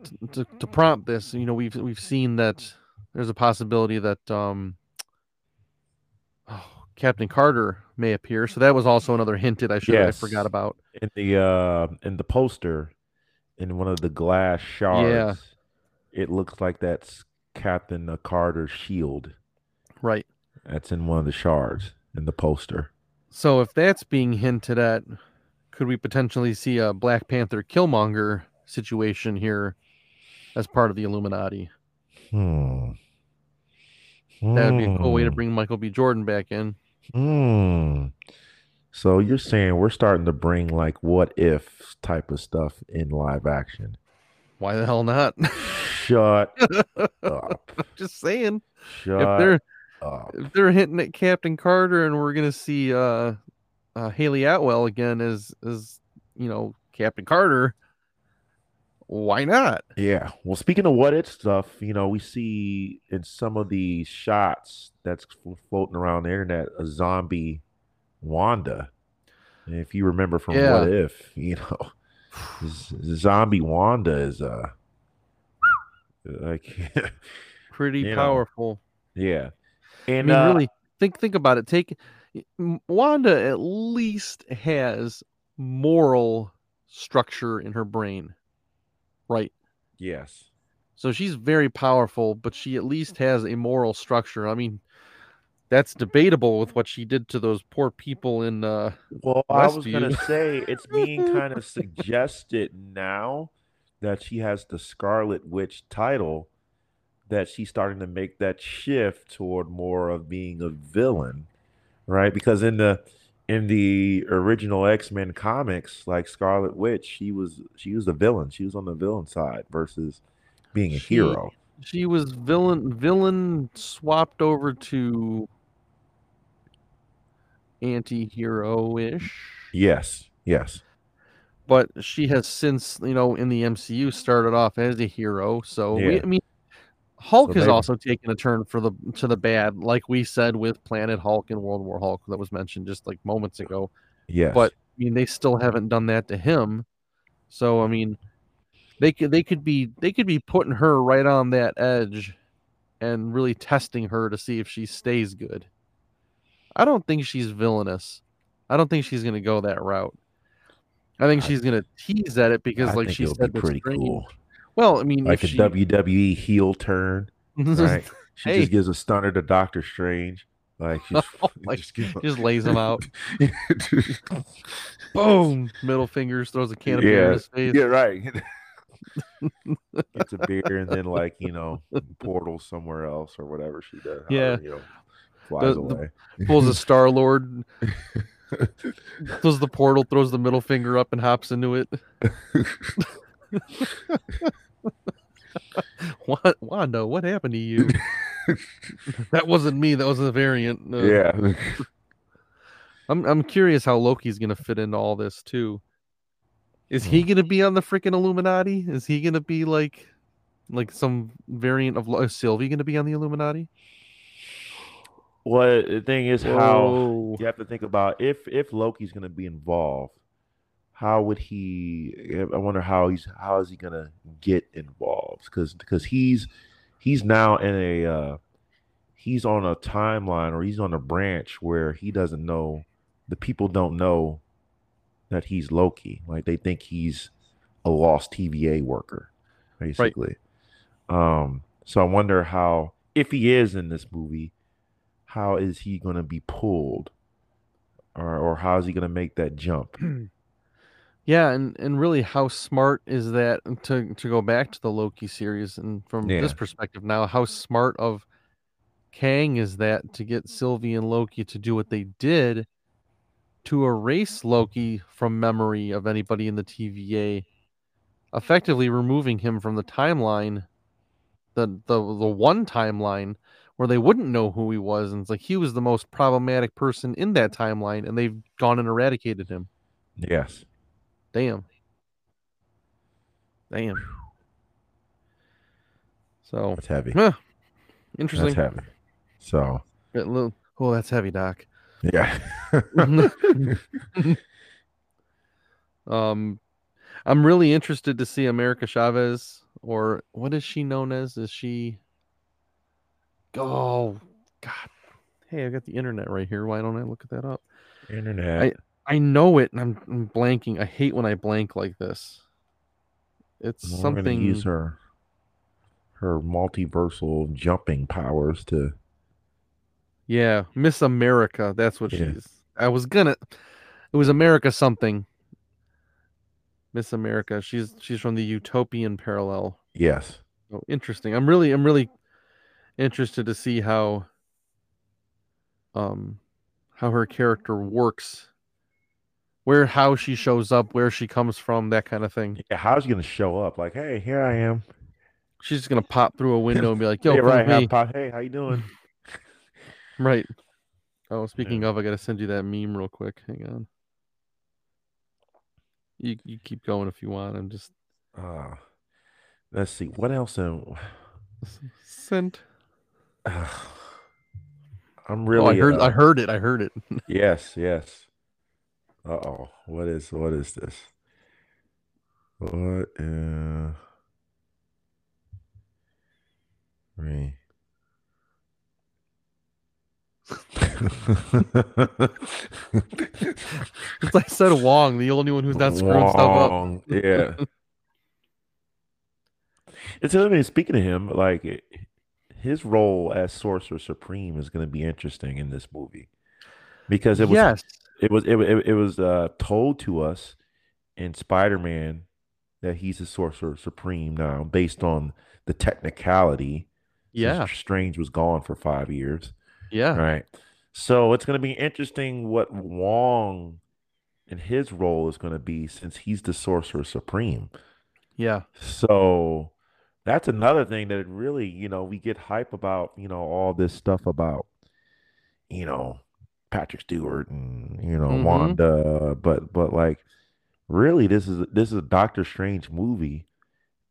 t- to, to prompt this you know we've we've seen that there's a possibility that um oh, captain carter may appear. So that was also another hint that i should i forgot about. In the uh in the poster, in one of the glass shards, it looks like that's Captain Carter's shield. right That's in one of the shards in the poster. so if that's being hinted at could we potentially see a black panther killmonger situation here as part of the illuminati Hmm. that would be a cool way to Hmm. bring michael b jordan back in Hmm. So you're saying we're starting to bring like what if type of stuff in live action. why the hell not Shut up. just saying Shut if they're up. if they're hinting at Captain Carter and we're gonna see uh, uh Hayley Atwell again as as you know Captain Carter, why not? Yeah. Well, speaking of what it stuff, you know, we see in some of the shots that's floating around the internet a zombie Wanda. If you remember from Yeah. What If, you know, zombie Wanda is uh like Pretty You know, powerful. yeah. I And mean, uh, really think think about it. Take Wanda at least has moral structure in her brain, right? yes. So she's very powerful, but she at least has a moral structure. I mean, that's debatable with what she did to those poor people in uh Well, I was gonna say it's being kind of suggested now that she has the Scarlet Witch title, that she's starting to make that shift toward more of being a villain, right? Because in the in the original X-Men comics, like Scarlet Witch, she was she was the villain. She was on the villain side versus being a She- hero. she was villain villain swapped over to anti-hero-ish Yes, yes, but she has since you know in the mcu started off as a hero so we, i mean hulk So has also taken a turn for the to the bad like we said with planet hulk and world war hulk that was mentioned just like moments ago Yeah, but I mean, they still haven't done that to him. So I mean, they could they could be they could be putting her right on that edge, and really testing her to see if she stays good. I don't think she's villainous. I don't think she's gonna go that route. I think I- she's gonna tease at it because, I like think she said, be pretty Strange- cool. Well, I mean, Like if a she, WWE heel turn. right? She Hey. just gives a stunner to Doctor Strange. Like she's Oh my- just, gives just lays him out. Boom! Middle fingers, throws a can of beer in yeah, his face. yeah, right. Gets a beer and then like you know portal somewhere else or whatever she does. Yeah. however, you know, flies The- the- away. Pulls a Star Lord, does the portal, throws the middle finger up, and hops into it. What Wanda? What happened to you? that wasn't me. That was a variant. No. yeah, I'm I'm curious how Loki's gonna fit into all this too. Is he hmm. gonna be on the freaking Illuminati? Is he gonna be like, like some variant of Lo- is Sylvie gonna be on the Illuminati? Well, the thing is how Whoa. you have to think about if if Loki's going to be involved, how would he? I wonder how he's how is he going to get involved? Because because he's he's now in a uh, he's on a timeline or he's on a branch where he doesn't know the people don't know that he's Loki. Like they think he's a lost TVA worker, basically. Um, so I wonder how if he is in this movie, how is he going to be pulled, or or how is he going to make that jump? Yeah, and and really, how smart is that to to go back to the Loki series and from this perspective now, how smart of Kang is that to get Sylvie and Loki to do what they did to erase Loki from memory of anybody in the TVA, effectively removing him from the timeline, the the the one timeline where they wouldn't know who he was, and it's like he was the most problematic person in that timeline, and they've gone and eradicated him. Yes. Damn. Damn. So That's heavy. huh, interesting. That's heavy. So oh, that's heavy, Doc. yeah. um, I'm really interested to see America Chavez, or what is she known as? Is she? Oh, God. Hey, I got the internet right here. Why don't I look at that up? Internet. I I know it, and I'm, I'm blanking. I hate when I blank like this. It's gonna something. use her her multiversal jumping powers to Yeah, Miss America. That's what Yeah. she's. I was gonna. It was America something. Miss America. She's she's from the Utopian parallel. yes. Oh, interesting. I'm really I'm really interested to see how um how her character works. Where how she shows up, where she comes from, that kind of thing. Yeah, how's he gonna show up? Like, hey, here I am. She's just gonna pop through a window and be like, "Yo, hey, right, how, me." po- hey, how you doing? Right. Oh, speaking of, I gotta send you that meme real quick. Hang on. You you keep going if you want. I'm just Uh, let's see. What else? Am, sent. I'm oh, really. I heard uh, I heard it. I heard it. Yes, yes. Uh oh. What is what is this? What uh like I said Wong, the only one who's not screwing stuff up. Yeah. it's I mean, speaking of him, like his role as Sorcerer Supreme is going to be interesting in this movie because it was yes. it was it, it, it was uh told to us in Spider-Man that he's a sorcerer supreme now based on the technicality Yeah. Strange was gone for 5 years Yeah. right so it's going to be interesting what Wong and his role is going to be since he's the sorcerer supreme Yeah. so that's another thing that really, you know, we get hype about, you know, all this stuff about, you know, Patrick Stewart and, you know, Mhm. Wanda, but but like really this is this is a Doctor Strange movie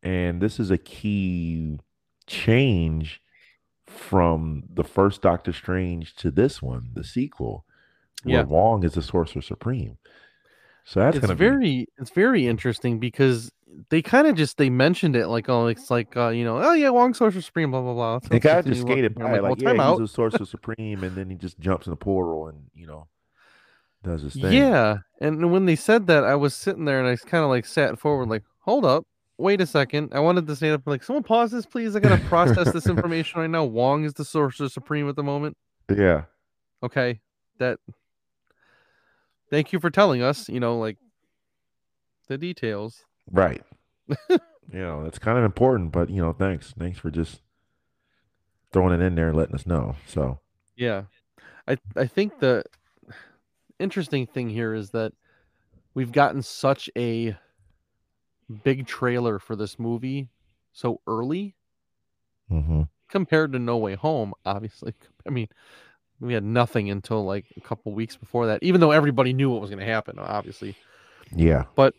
and this is a key change from the first Doctor Strange to this one, the sequel, where Yeah. Wong is the Sorcerer Supreme. So that's it's gonna be very it's very interesting because they kind of just they mentioned it like oh it's like uh you know oh yeah Wong Sorcerer Supreme blah blah blah. They That's kind of just skated by, like, like, well, yeah, time out. he's a sorcerer supreme, and then he just jumps in a portal and you know does his thing. Yeah, and when they said that, I was sitting there and I kind of like sat forward, like, hold up, wait a second. I wanted to stand up, like, someone pause this, please. I gotta process this information right now. Wong is the Sorcerer Supreme at the moment. yeah, Okay, that. Thank you for telling us. You know, like the details. Right. you know, it's kind of important, but you know, thanks, thanks for just throwing it in there and letting us know. So Yeah, I I think the interesting thing here is that we've gotten such a big trailer for this movie so early mhm. compared to No Way Home, obviously. I mean, we had nothing until like a couple weeks before that, even though everybody knew what was going to happen, obviously. yeah, I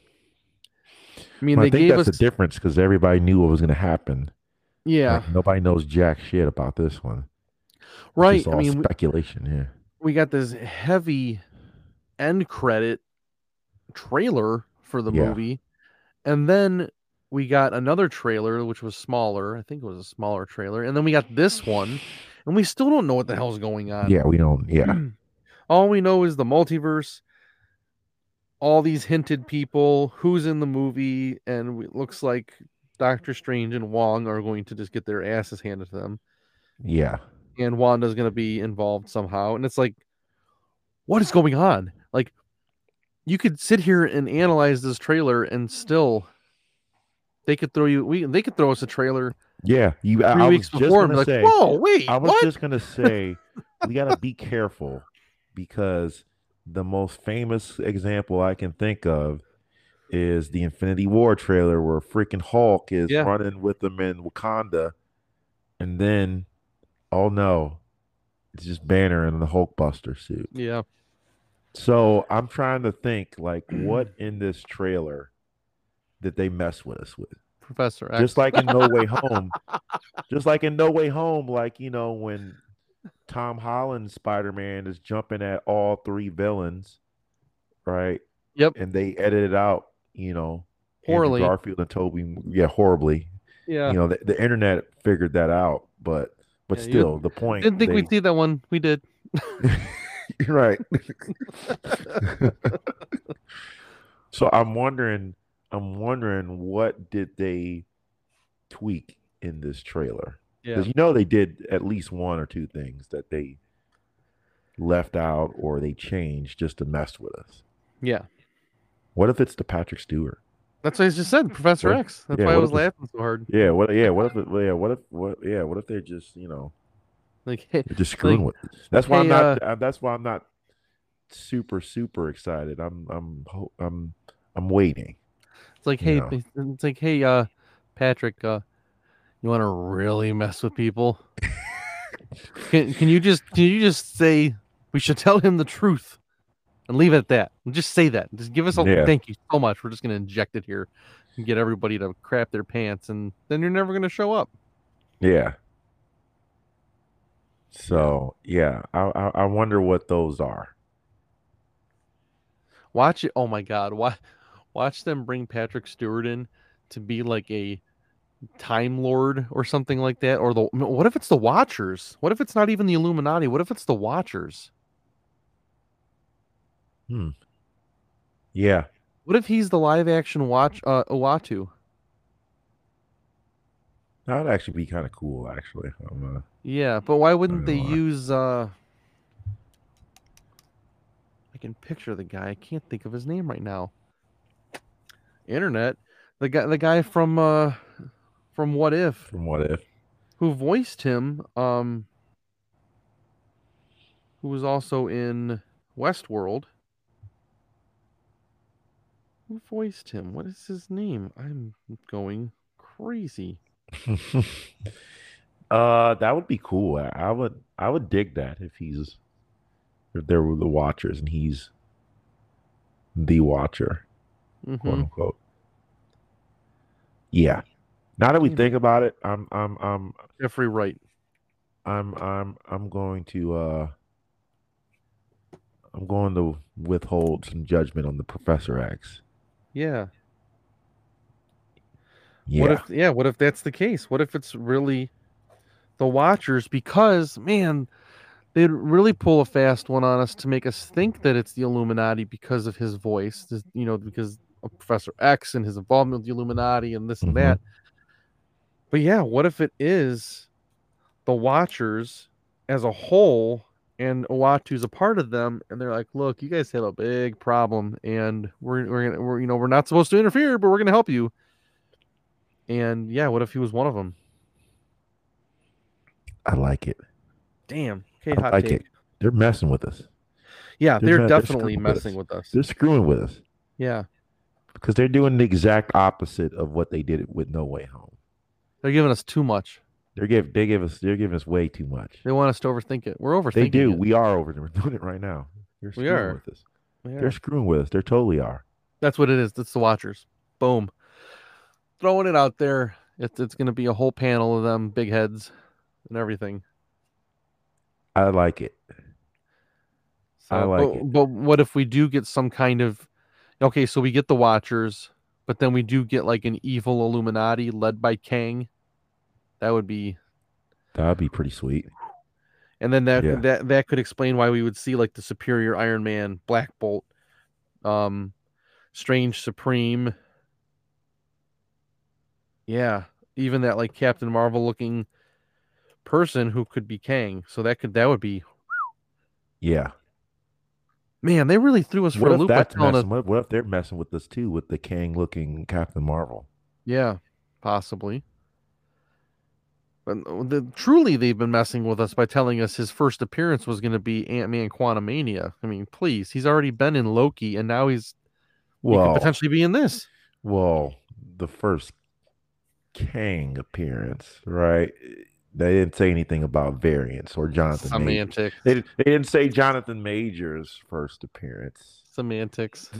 mean, Well, I think gave that's us, the difference because everybody knew what was going to happen. yeah, Like, nobody knows jack shit about this one. Right. I mean, speculation. Yeah, we got this heavy end credit trailer for the Yeah. movie, and then we got another trailer which was smaller. I think it was a smaller trailer, and then we got this one, and we still don't know what the hell's going on. yeah, we don't. Yeah, all we know is the multiverse all these hinted people who's in the movie and it looks like doctor strange and wong are going to just get their asses handed to them. Yeah, and wanda's going to be involved somehow and it's like what is going on? Like you could sit here and analyze this trailer and still they could throw you we they could throw us a trailer yeah. You, three I, weeks just before and be gonna like say, whoa wait I was what? just gonna say we gotta be careful because the most famous example I can think of is the Infinity War trailer where freaking Hulk is Yeah. running with them in Wakanda, and then Oh no, it's just Banner in the Hulkbuster suit. Yeah. So I'm trying to think, like, what in this trailer did they mess with us with? Professor X. Just like in No Way Home, just like in No Way Home, like you know when Tom Holland Spider Man is jumping at all three villains, right? Yep. And they edited out, you know, Andrew Garfield and Tobey, yeah, horribly. Yeah. You know, the, the internet figured that out, but but Yeah, still, the point. Didn't think they- we'd see that one. We did. You're right. so I'm wondering, I'm wondering what did they tweak in this trailer? Yeah. Because you know they did at least one or two things that they left out or they changed just to mess with us. Yeah. What if it's the Patrick Stewart? That's what I just said, Professor What- X. That's yeah, why I was laughing so hard. Yeah. What? Yeah. What if? It, yeah. What if? What? Yeah. What if they're just you know Like, hey, just screwing with? Us? That's why I'm not. uh, that's why I'm not super super excited. I'm I'm I'm I'm waiting. it's like, hey, know. it's like, hey, uh, Patrick, uh, you want to really mess with people? can can you just can you just say we should tell him the truth and leave it at that? And just say that. Just give us a Yeah. thank you so much. We're just gonna inject it here and get everybody to crap their pants, and then you're never gonna show up. Yeah. So yeah, I I, I wonder what those are. Watch it. Oh my God! Watch, watch them bring Patrick Stewart in to be like a Time Lord or something like that. Or the what if it's the Watchers? What if it's not even the Illuminati? What if it's the Watchers? Hmm. Yeah. What if he's the live action Watch uh, Uatu? That would actually be kind of cool. Actually, I'm, uh, Yeah, but why wouldn't they gonna use? uh I can picture the guy. I can't think of his name right now. Internet, the guy, the guy from uh from What If. from what if? who voiced him, um, who was also in Westworld. Who voiced him? What is his name? I'm going crazy. uh, that would be cool. I, I would I would dig that if he's if there were the Watchers and he's the Watcher, hmm quote unquote. Yeah. Now that we Yeah. think about it, I'm I'm I'm Jeffrey Wright. I'm I'm I'm going to uh I'm going to withhold some judgment on the Professor X. Yeah. Yeah. What if? Yeah. What if that's the case? What if it's really the Watchers? Because man, they'd really pull a fast one on us to make us think that it's the Illuminati because of his voice. You know, because of Professor X and his involvement with the Illuminati and this and Mhm. that. But yeah, what if it is the Watchers as a whole? And Uatu's a part of them, and they're like, "Look, you guys have a big problem, and we're we're gonna we're you know we're not supposed to interfere, but we're gonna help you." And yeah, what if he was one of them? I like it. Damn. Okay, I like take. it. They're messing with us. Yeah, They're they're, me- they're definitely with messing us. with us. They're screwing with us Yeah, because they're doing the exact opposite of what they did with No Way Home. They're giving us too much. They're give they give us they're giving us way too much. They want us to overthink it. We're overthinking. It. They do. It. We are over. We're doing it right now. They're We screwing are. with us. We They're screwing with us. They totally are. That's what it is. That's the Watchers. Boom. Throwing it out there. It's it's going to be a whole panel of them, big heads, and everything. I like it. I like but, it. but what if we do get some kind of okay? So we get the Watchers, but then we do get like an evil Illuminati led by Kang. That would be That'd be pretty sweet. and then that Yeah. that that could explain why we would see like the superior Iron Man, Black Bolt, um, Strange Supreme. Yeah, even that like Captain Marvel looking person who could be Kang. So that could that would be Yeah. man. They really threw us for a loop by that's telling us. messing? What, what if they're messing with us too with the Kang looking Captain Marvel? Yeah, possibly. But uh, the, truly, they've been messing with us by telling us his first appearance was going to be Ant Man Quantumania. I mean, please, he's already been in Loki, and now he's he could Well, potentially be in this. well, the first Kang appearance, right? They didn't say anything about variants or Jonathan. Majors. Semantics. They, they didn't say Jonathan Majors' first appearance. Semantics.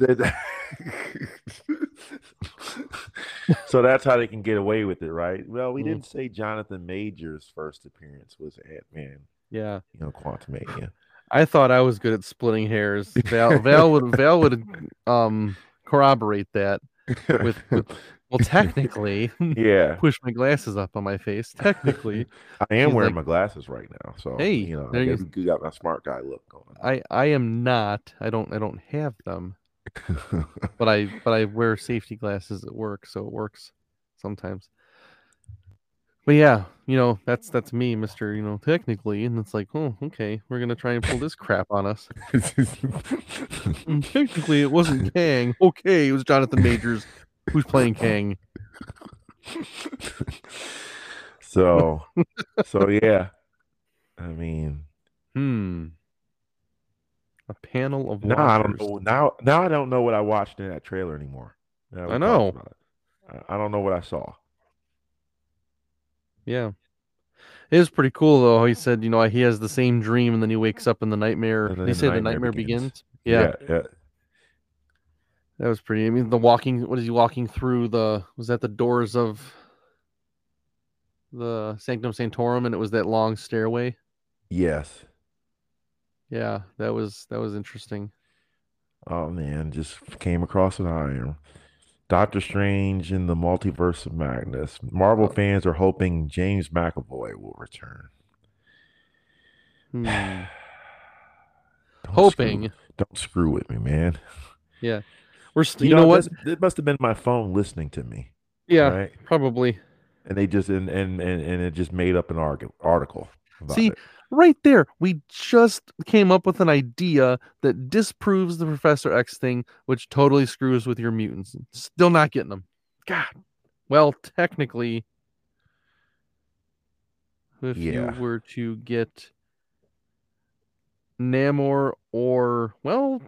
so that's how they can get away with it, right? Well, we Mhm. didn't say Jonathan Majors' first appearance was Ant Man, Yeah. you know, Quantumania. I thought I was good at splitting hairs. Val, Val would Val would um corroborate that. With- with- Well, technically, yeah, push my glasses up on my face. Technically, I am wearing like- my glasses right now, so Hey, you know, there you got my smart guy look going. I I am not. I don't I don't have them, but I but I wear safety glasses at work, so it works sometimes. But yeah, you know that's that's me, Mister. You know, technically, and it's like, oh, okay, we're gonna try and pull this crap on us. Technically, it wasn't Kang. Okay, it was Jonathan Majors who's playing Kang. so, so yeah, I mean, Hmm. A panel of now I don't know. Now, now I don't know what I watched in that trailer anymore. I know. about it. I- I don't know what I saw. Yeah. It is pretty cool though. He said, you know, he has the same dream and then he wakes up in the nightmare. They the say the nightmare nightmare begins. begins. Yeah, yeah. that was pretty. I mean, the walking. What is he walking through? The was that the doors of the Sanctum Sanctorum, and it was that long stairway. Yes. Yeah, that was that was interesting. Oh man, just came across an iron. Doctor Strange in the Multiverse of Madness. Marvel Oh. fans are hoping James McAvoy will return. Hmm. Don't Hoping. screw, don't screw with me, man. Yeah. We're st- you, know, what? It must have been my phone listening to me, Yeah, right? probably. And they just and and and, and it just made up an article. About See, it. Right there, we just came up with an idea that disproves the Professor X thing, which totally screws with your mutants. Still not getting them. God. Well, technically, if Yeah. you were to get Namor or well,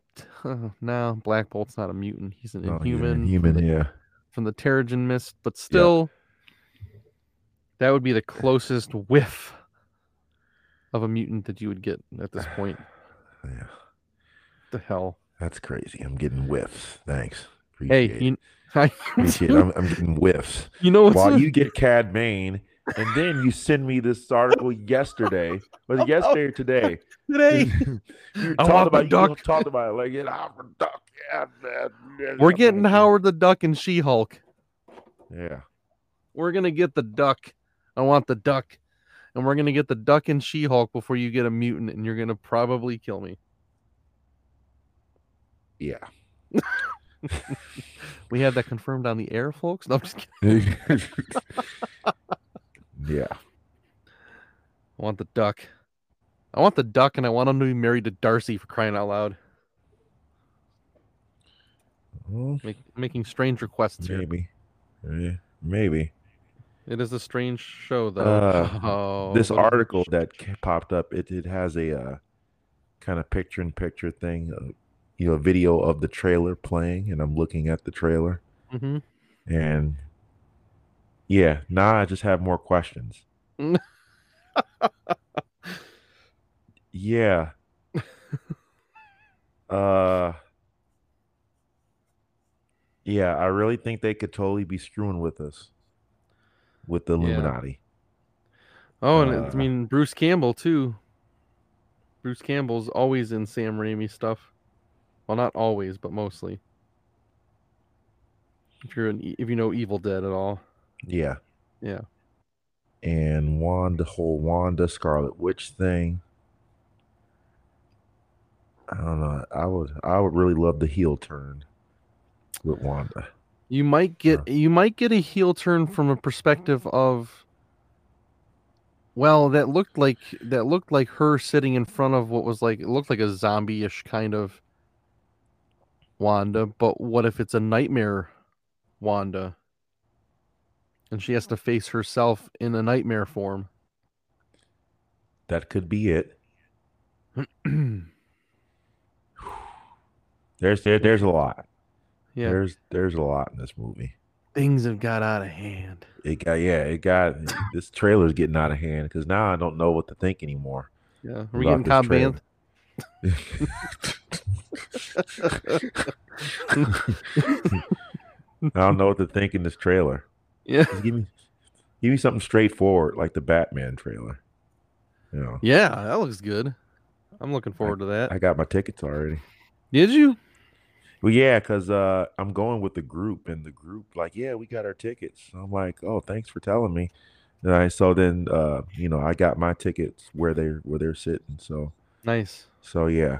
uh, no, Black Bolt's not a mutant. He's an Oh, inhuman. Inhuman, from the, yeah. from the Terrigen Mist, but still, that would be the closest whiff of a mutant that you would get at this point. Yeah. the hell? That's crazy. I'm getting whiffs. Thanks. Hey, Appreciate it. you, I, Appreciate it. I'm, I'm getting whiffs. you know what's While you get Cad Bane, and then you send me this article yesterday. Was it yesterday or today? today? you I talked about you duck. talked about it like get out the duck. Yeah, man. We're yeah, getting. Howard the Duck and She Hulk. Yeah. We're gonna get the duck. I want the duck, and we're gonna get the duck and She Hulk before you get a mutant, and you're gonna probably kill me. Yeah. We have that confirmed on the air, folks. No, I'm just kidding. yeah. I want the duck. I want the duck, and I want him to be married to Darcy for crying out loud. Make, making strange requests here. maybe. Yeah, maybe. It is a strange show, though. Uh, oh, this article that popped up, it, it has a uh, kind of picture in picture thing, uh, you know, video of the trailer playing, and I'm looking at the trailer, Mhm. and yeah, now I just have more questions. yeah. uh. Yeah, I really think they could totally be screwing with us, with the Yeah. Illuminati. Oh, and Uh, I mean Bruce Campbell too. Bruce Campbell's always in Sam Raimi stuff. Well, not always, but mostly. If you're an, if you know Evil Dead at all, Yeah. Yeah. And Wanda, whole Wanda Scarlet Witch thing. I don't know. I would, I would really love the heel turn with Wanda. You might get you might get a heel turn from a perspective of. Well, that looked like that looked like her sitting in front of what was like it looked like a zombie-ish kind of Wanda, but what if it's a nightmare Wanda? And she has to face herself in a nightmare form. That could be it. There's, there, there's a lot. Yeah. There's, there's a lot in this movie. Things have got out of hand. It got yeah, it got this trailer's getting out of hand because now I don't know what to think anymore. Yeah. Are we getting Cad Bane? I don't know what to think in this trailer. Yeah. Just give me give me something straightforward like the Batman trailer. You know, Yeah, that looks good. I'm looking forward to that. I got my tickets already. Did you? Well, yeah, because uh, I'm going with the group, and the group like, yeah, we got our tickets. I'm like, oh, thanks for telling me. And I so then, uh, you know, I got my tickets where they're where they're sitting. So Nice. so yeah,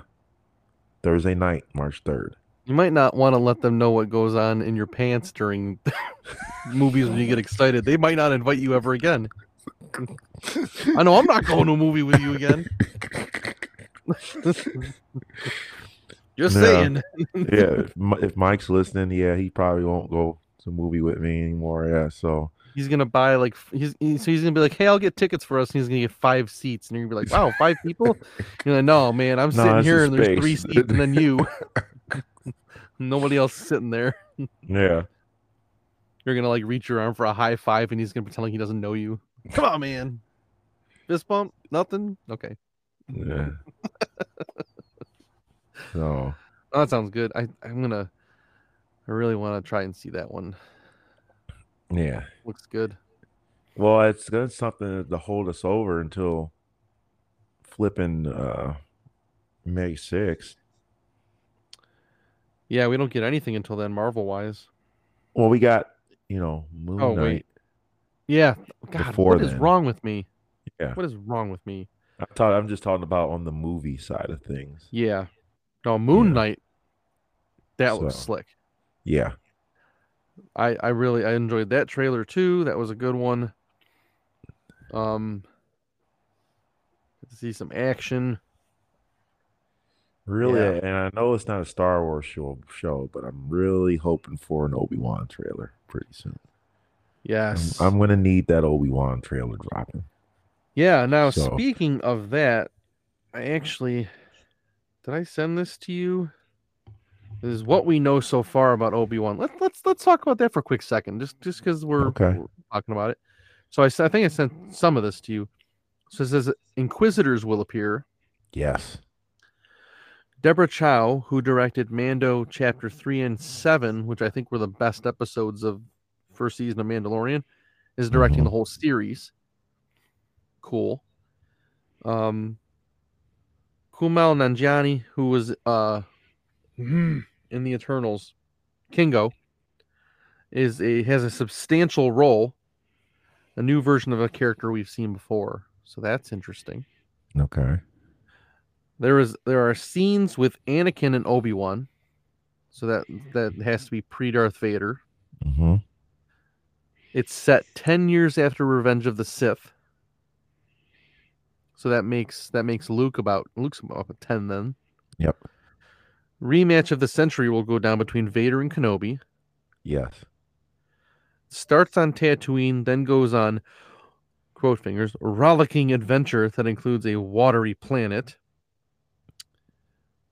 Thursday night, March third. You might not want to let them know what goes on in your pants during movies when you get excited. They might not invite you ever again. I know I'm not going to a movie with you again. Just No. saying. yeah, if, if Mike's listening, yeah, he probably won't go to a movie with me anymore. Yeah, so He's gonna buy like he's he- so he's gonna be like, hey, I'll get tickets for us. And he's gonna get five seats, and you're gonna be like, wow, five people? You're like, no, man, I'm No, sitting here, and there's three seats, and then you. Nobody else sitting there. yeah, You're gonna like reach your arm for a high five, and he's gonna pretend like he doesn't know you. Come on, man. Fist bump? Nothing? Okay. yeah. So Oh, that sounds good. I, I'm gonna I really wanna try and see that one. yeah, Looks good. well, it's got something to hold us over until flipping uh May sixth. Yeah, we don't get anything until then, Marvel wise. Well, we got you know Moon Oh, Knight. wait. Yeah. God, what is then. wrong with me? Yeah. What is wrong with me? I'm, talk- I'm just talking about on the movie side of things. Yeah. No, Moon Yeah. Knight. That looks slick. Yeah, I I really I enjoyed that trailer too. That was a good one. Um get to see some action. really, Yeah. and I know it's not a Star Wars show, show, but I'm really hoping for an Obi Wan trailer pretty soon. I'm, Yes. I'm gonna need that Obi Wan trailer dropping. Yeah, now So- speaking of that, I actually did I send this to you? This is what we know so far about Obi-Wan. Let's let's let's talk about that for a quick second, just just because we're, Okay. we're talking about it. So I, I think I sent some of this to you. So it says Inquisitors will appear. Yes. Deborah Chow, who directed Mando chapter three and seven, which I think were the best episodes of first season of Mandalorian, is directing Mhm. the whole series. Cool. Um, Kumail Nanjiani, who was uh in the Eternals, Kingo, is a has a substantial role, a new version of a character we've seen before. So that's interesting. Okay. There is there are scenes with Anakin and Obi Wan, so that that has to be pre Darth Vader. Mm-hmm. It's set ten years after Revenge of the Sith, so that makes that makes Luke about Luke's about ten then. Yep. Rematch of the century will go down between Vader and Kenobi. Yes. Starts on Tatooine, then goes on quote fingers rollicking adventure that includes a watery planet.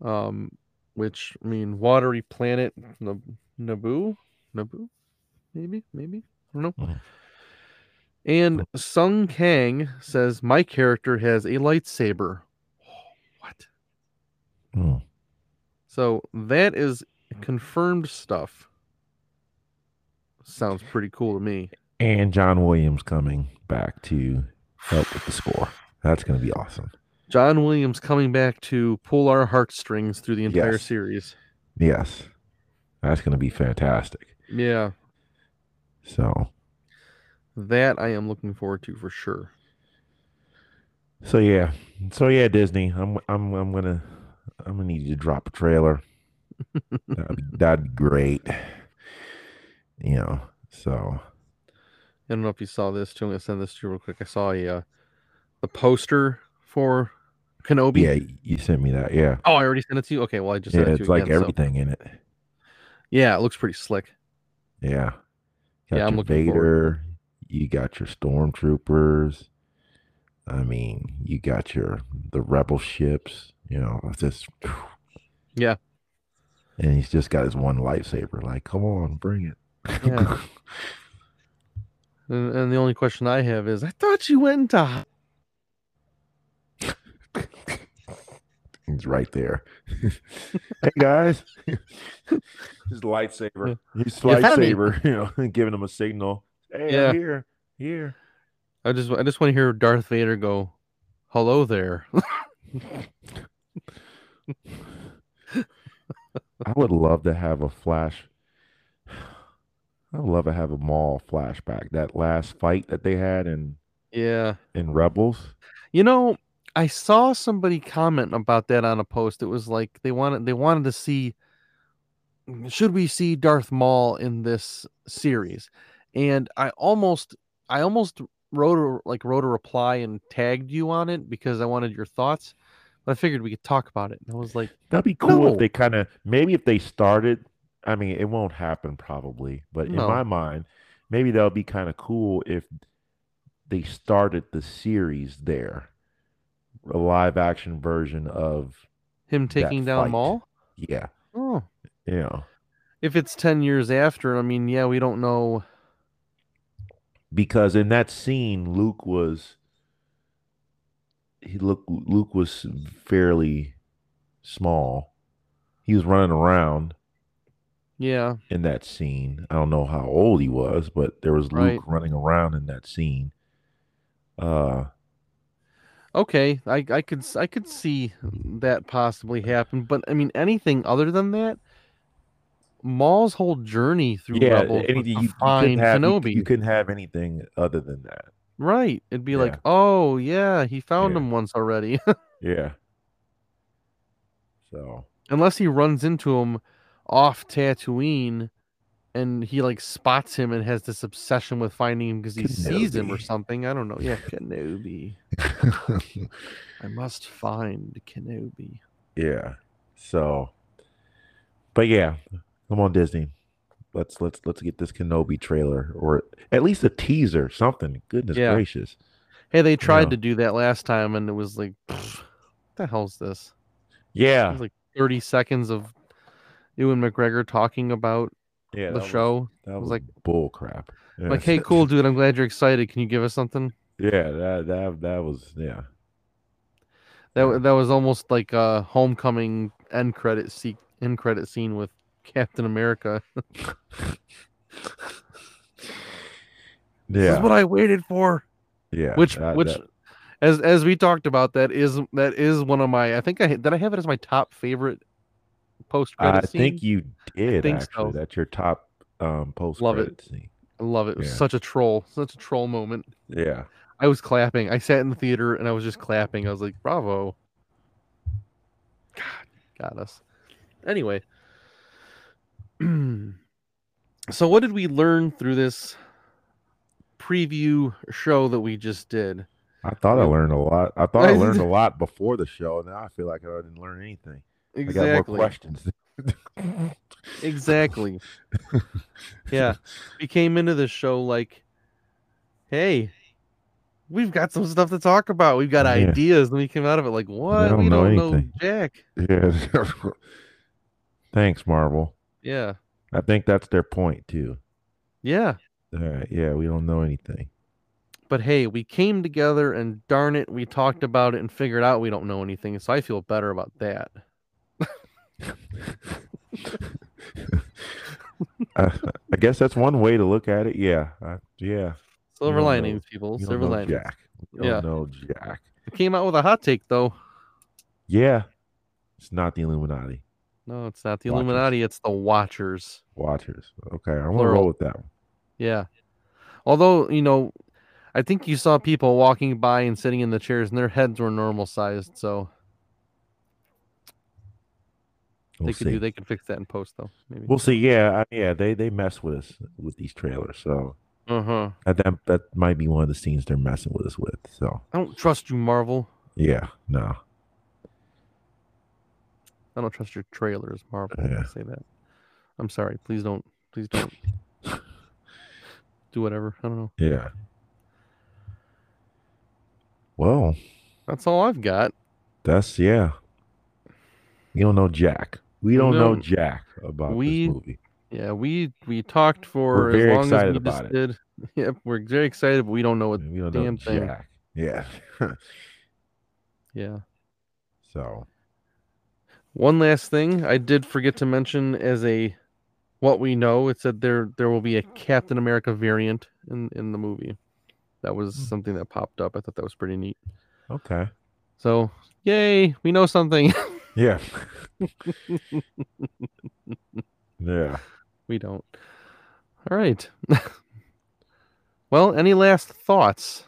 Um, which I mean, watery planet Nab- Naboo, Naboo, maybe, maybe I don't know. Mhm. And Sung Kang says my character has a lightsaber. What? Hmm. So that is confirmed stuff. Sounds pretty cool to me. And John Williams coming back to help with the score. That's gonna be awesome. John Williams coming back to pull our heartstrings through the entire Yes. series. Yes. That's gonna be fantastic. Yeah, So that I am looking forward to for sure. so yeah. So yeah, Disney. I'm I'm I'm gonna I'm gonna need you to drop a trailer. that'd, be, that'd be great. You know, so I don't know if you saw this too. I'm gonna send this to you real quick. I saw a uh, the poster for Kenobi. yeah, you sent me that. Yeah. Oh, I already sent it to you. Okay, well I just Yeah, sent it to it's you like again, so- everything in it. Yeah, it looks pretty slick. Yeah. Got Yeah, I'm looking forward Vader. You got your stormtroopers. I mean, you got your the rebel ships. You know, it's just Yeah. And he's just got his one lightsaber. Like, come on, bring it. Yeah. and, and the only question I have is, I thought you went into. hi- He's right there. hey guys, his lightsaber. His You lightsaber. You know, giving him a signal. Hey, Yeah. I'm here, here. I just, I just want to hear Darth Vader go, "Hello there." I would love to have a flash. I would love to have a Maul flashback. That last fight that they had in yeah. in Rebels. You know, I saw somebody comment about that on a post. It was like they wanted they wanted to see should we see Darth Maul in this series? And I almost I almost wrote a, like wrote a reply and tagged you on it because I wanted your thoughts. But I figured we could talk about it. And I was like, That'd be cool No. if they kind of maybe if they started. I mean, it won't happen probably, but in my mind, maybe that would be kind of cool if they started the series there, a live action version of him taking down fight. Maul? yeah, Oh. know, If it's 10 years after, I mean, yeah, we don't know. Because in that scene, Luke was he look Luke was fairly small. He was running around Yeah. in that scene. I don't know how old he was, but there was Luke Right. running around in that scene. Uh Okay, I I could i could see that possibly happen, but I mean anything other than that, Maul's whole journey through yeah, anything you, you find have you, Kenobi. you couldn't have anything other than that. right? It'd be like, oh yeah, he found Yeah. him once already. Yeah. So Unless he runs into him off Tatooine, and he like spots him and has this obsession with finding him because he sees him or something. I don't know. Yeah, Kenobi. I must find Kenobi. yeah. So but yeah, come on Disney. Let's let's let's get this Kenobi trailer or at least a teaser, something. Goodness Yeah. gracious. Hey, they tried Yeah. to do that last time, and it was like, "Pfft, what the hell's this? It Yeah. was like 30 seconds of Ewan McGregor talking about Yeah. the that was- show. that was was like- like bull crap. Yeah. Like, hey, cool, dude. I'm glad you're excited. Can you give us something? Yeah, that that that was yeah. That that was almost like a homecoming end credit se- end credit scene with Captain America. This Yeah. is what I waited for. yeah. Which that- which that- as as we talked about that is that is one of my I think I did I have it as my top favorite post I credit scene. think you did think actually. so. That's your top um post Love it. credit scene. I love it. It was Yeah. such a troll, such a troll moment. Yeah. I was clapping. I sat in the theater and I was just clapping. I was like, "Bravo!" God, got us. Anyway, so what did we learn through this preview show that we just did? I thought I learned a lot. I thought I learned a lot before the show. And now I feel like I didn't learn anything. I got more Exactly. questions. Exactly. yeah, we came into the show like, "Hey." We've got some stuff to talk about. We've got Yeah. ideas, and we came out of it like, "What? don't we know don't know anything." Jack." yeah. Thanks, Marvel. Yeah, I think that's their point too. yeah. Uh, yeah, we don't know anything. But hey, we came together and darn it, we talked about it and figured out we don't know anything. So I feel better about that. I, I guess that's one way to look at it. Yeah, I, yeah. Silver don't know- linings, people. Silver linings. Jack. Yeah. No, Jack. We came out with a hot take though. Yeah, it's not the Illuminati. No, it's not the Watchers. Illuminati, it's the Watchers. Watchers. Okay, I'm gonna roll with that one. Yeah. Although, you know, I think you saw people walking by and sitting in the chairs and their heads were normal sized, so We'll they could see. do they could fix that in post though, maybe. We'll see. Yeah, yeah. They they mess with us with these trailers, so uh-huh. that that, that might be one of the scenes they're messing with us with. So I don't trust you, Marvel. yeah, no, I don't trust your trailers, Marvel. I say that. I'm sorry. Please don't. Please don't. Do whatever. I don't know. yeah. Well, That's all I've got. that's yeah. You don't know Jack. We don't know Jack about We- this movie. Yeah, we we talked for We're as long as we about just it. did. Yep, we're very excited, but we don't know what. we don't know damn thing. jack. Yeah. Yeah. so One last thing I did forget to mention as a what we know, it said there there will be a Captain America variant in in the movie. That was Hmm. something that popped up. I thought that was pretty neat. okay. So, yay, we know something. Yeah. yeah. we don't. All right. well, any last thoughts?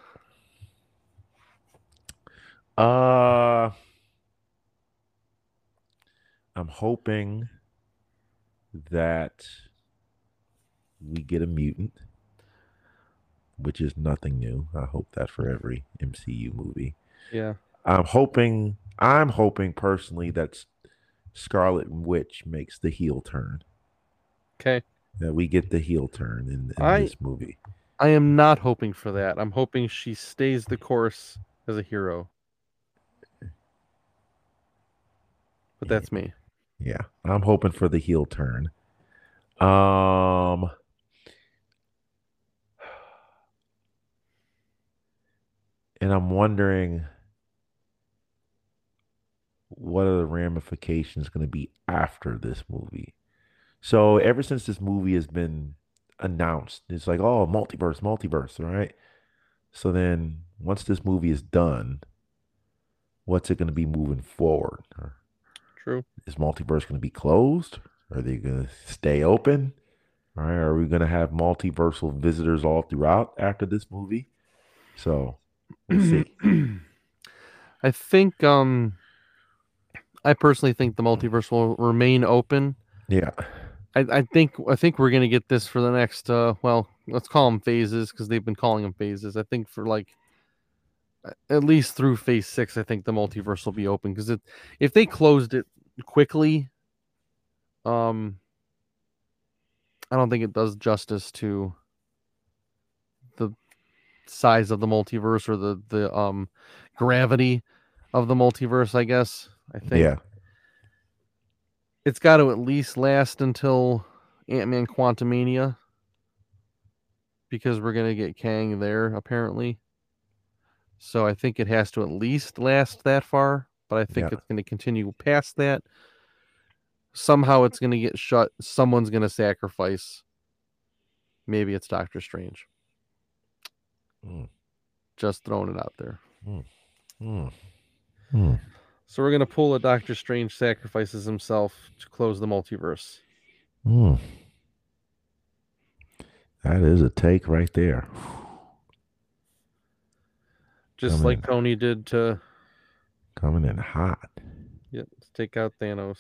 Uh I'm hoping that we get a mutant, which is nothing new. I hope that for every MCU movie. Yeah. I'm hoping I'm hoping personally that Scarlet Witch makes the heel turn. Okay. That we get the heel turn in, in I- this movie. I am not hoping for that. I'm hoping she stays the course as a hero. But that's me. Yeah, I'm hoping for the heel turn. Um, and I'm wondering what are the ramifications going to be after this movie. So ever since this movie has been announced, it's like, oh, multiverse, multiverse, right? So then once this movie is done, what's it going to be moving forward? Or True. is multiverse going to be closed? Are they going to stay open? All right. Are we going to have multiversal visitors all throughout after this movie? So we'll see. I think um I personally think the multiverse will remain open. Yeah. I, I think I think we're gonna get this for the next uh well let's call them phases because they've been calling them phases. I think for like at least through phase six, I think the multiverse will be open because if they closed it quickly, um, I don't think it does justice to the size of the multiverse or the the um gravity of the multiverse. I guess I think Yeah. it's got to at least last until Ant Man Quantumania because we're gonna get Kang there apparently. So I think it has to at least last that far, but I think Yeah. it's going to continue past that. Somehow it's going to get shut. Someone's going to sacrifice. Maybe it's Doctor Strange. Mm. Just throwing it out there. Hmm. Hmm. So we're going to pull a Doctor Strange sacrifices himself to close the multiverse. Hmm. That is a take right there. Just Coming like. Tony did to Coming in hot. Yep, let's take out Thanos.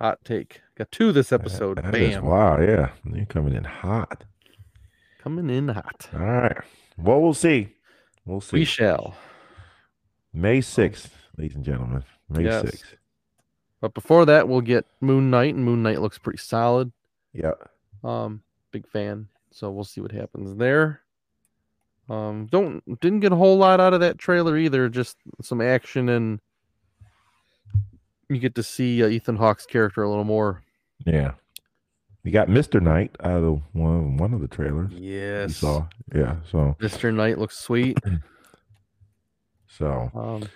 Hot take. Got two this episode. That is- Bam. wow. Yeah. You're coming in hot. Coming in hot. All right. Well, we'll see. We'll see. We shall. May 6th, ladies and gentlemen. May Yes. 6th. But before that, we'll get Moon Knight, and Moon Knight looks pretty solid. Yeah. Um, big fan. So we'll see what happens there. Um, don't didn't get a whole lot out of that trailer either. Just some action and you get to see uh, Ethan Hawke's character a little more. Yeah. You got Mr. Knight out of one, one of the trailers. Yes, saw. Yeah. So, Mr. Knight looks sweet. so, Um,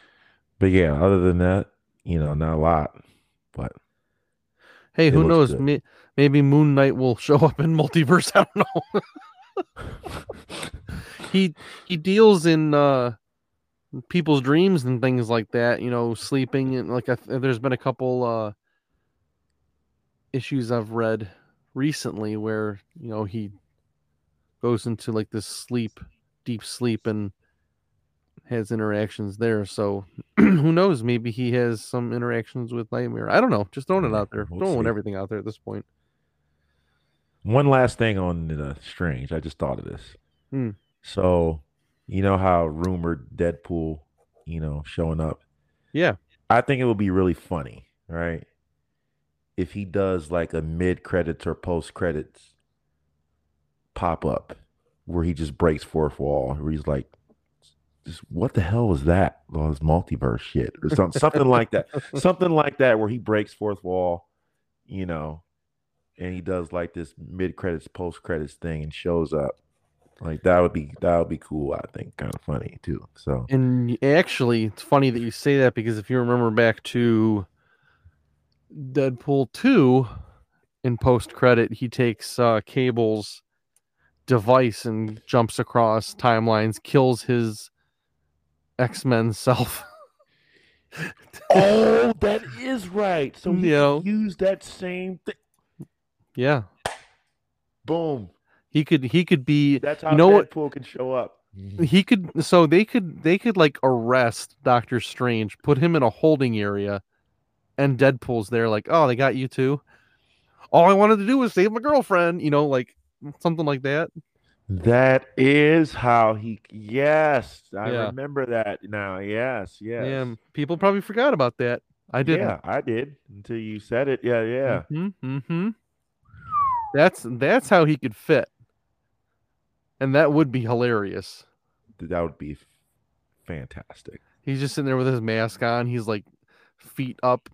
but yeah, other than that, you know, not a lot. But hey, who knows? good. Maybe Moon Knight will show up in multiverse. I don't know. he he deals in uh people's dreams and things like that you know sleeping and like I th- there's been a couple uh issues i've read recently where you know he goes into like this sleep deep sleep and has interactions there. So who knows? Maybe he has some interactions with nightmare. I don't know. Just throwing it out there. we'll throwing see. everything out there at this point one last thing on the Strange. I just thought of this. Hmm. So, you know how rumored Deadpool, you know, showing up. yeah I think it would be really funny, right? If he does like a mid credits or post credits pop up where he just breaks fourth wall, where he's like, just what the hell was that? All this multiverse shit or something, something like that. Something like that where he breaks fourth wall you know, and he does like this mid credits, post credits thing and shows up. Like that would be that would be cool, I think. Kind of funny too. So And actually, it's funny that you say that because if you remember back to Deadpool 2 in post credit, he takes uh, Cable's device and jumps across timelines, kills his X Men self. Oh, that is right. So he You know. could use that same thing. Yeah. Boom. He could he could be That's how know what- Deadpool can show up. he could so they could they could like arrest Doctor Strange, put him in a holding area, and Deadpool's there like, oh, they got you too. All I wanted to do was save my girlfriend, you know, like something like that. That is how he. Yes, I Yeah. remember that now. Yes, yes. And people probably forgot about that. I didn't. Yeah, I did until you said it. Yeah, yeah. Mm-hmm, mm-hmm. That's that's how he could fit. And that would be hilarious. That would be fantastic. He's just sitting there with his mask on. He's like feet up,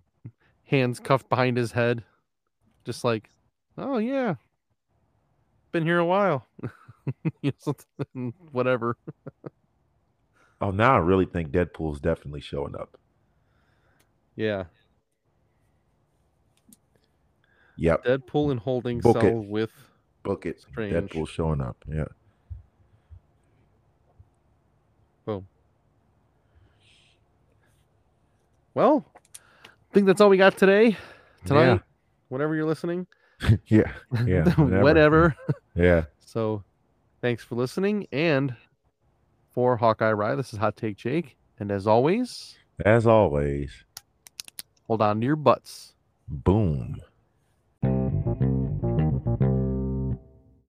hands cuffed behind his head. Just like, oh yeah. Been here a while. You know, something- Whatever. Oh, now I really think Deadpool's definitely showing up. Yeah. Yep, Deadpool in holding Book it. cell with book it. Strange. Deadpool showing up. Yeah. Boom. Well, I think that's all we got today. Tonight, whenever you're listening. Yeah. Yeah. whenever. Whatever. Yeah. So thanks for listening. And for Hawkeye Rye, this is Hot Take Jake. And as always, As always, hold on to your butts. boom.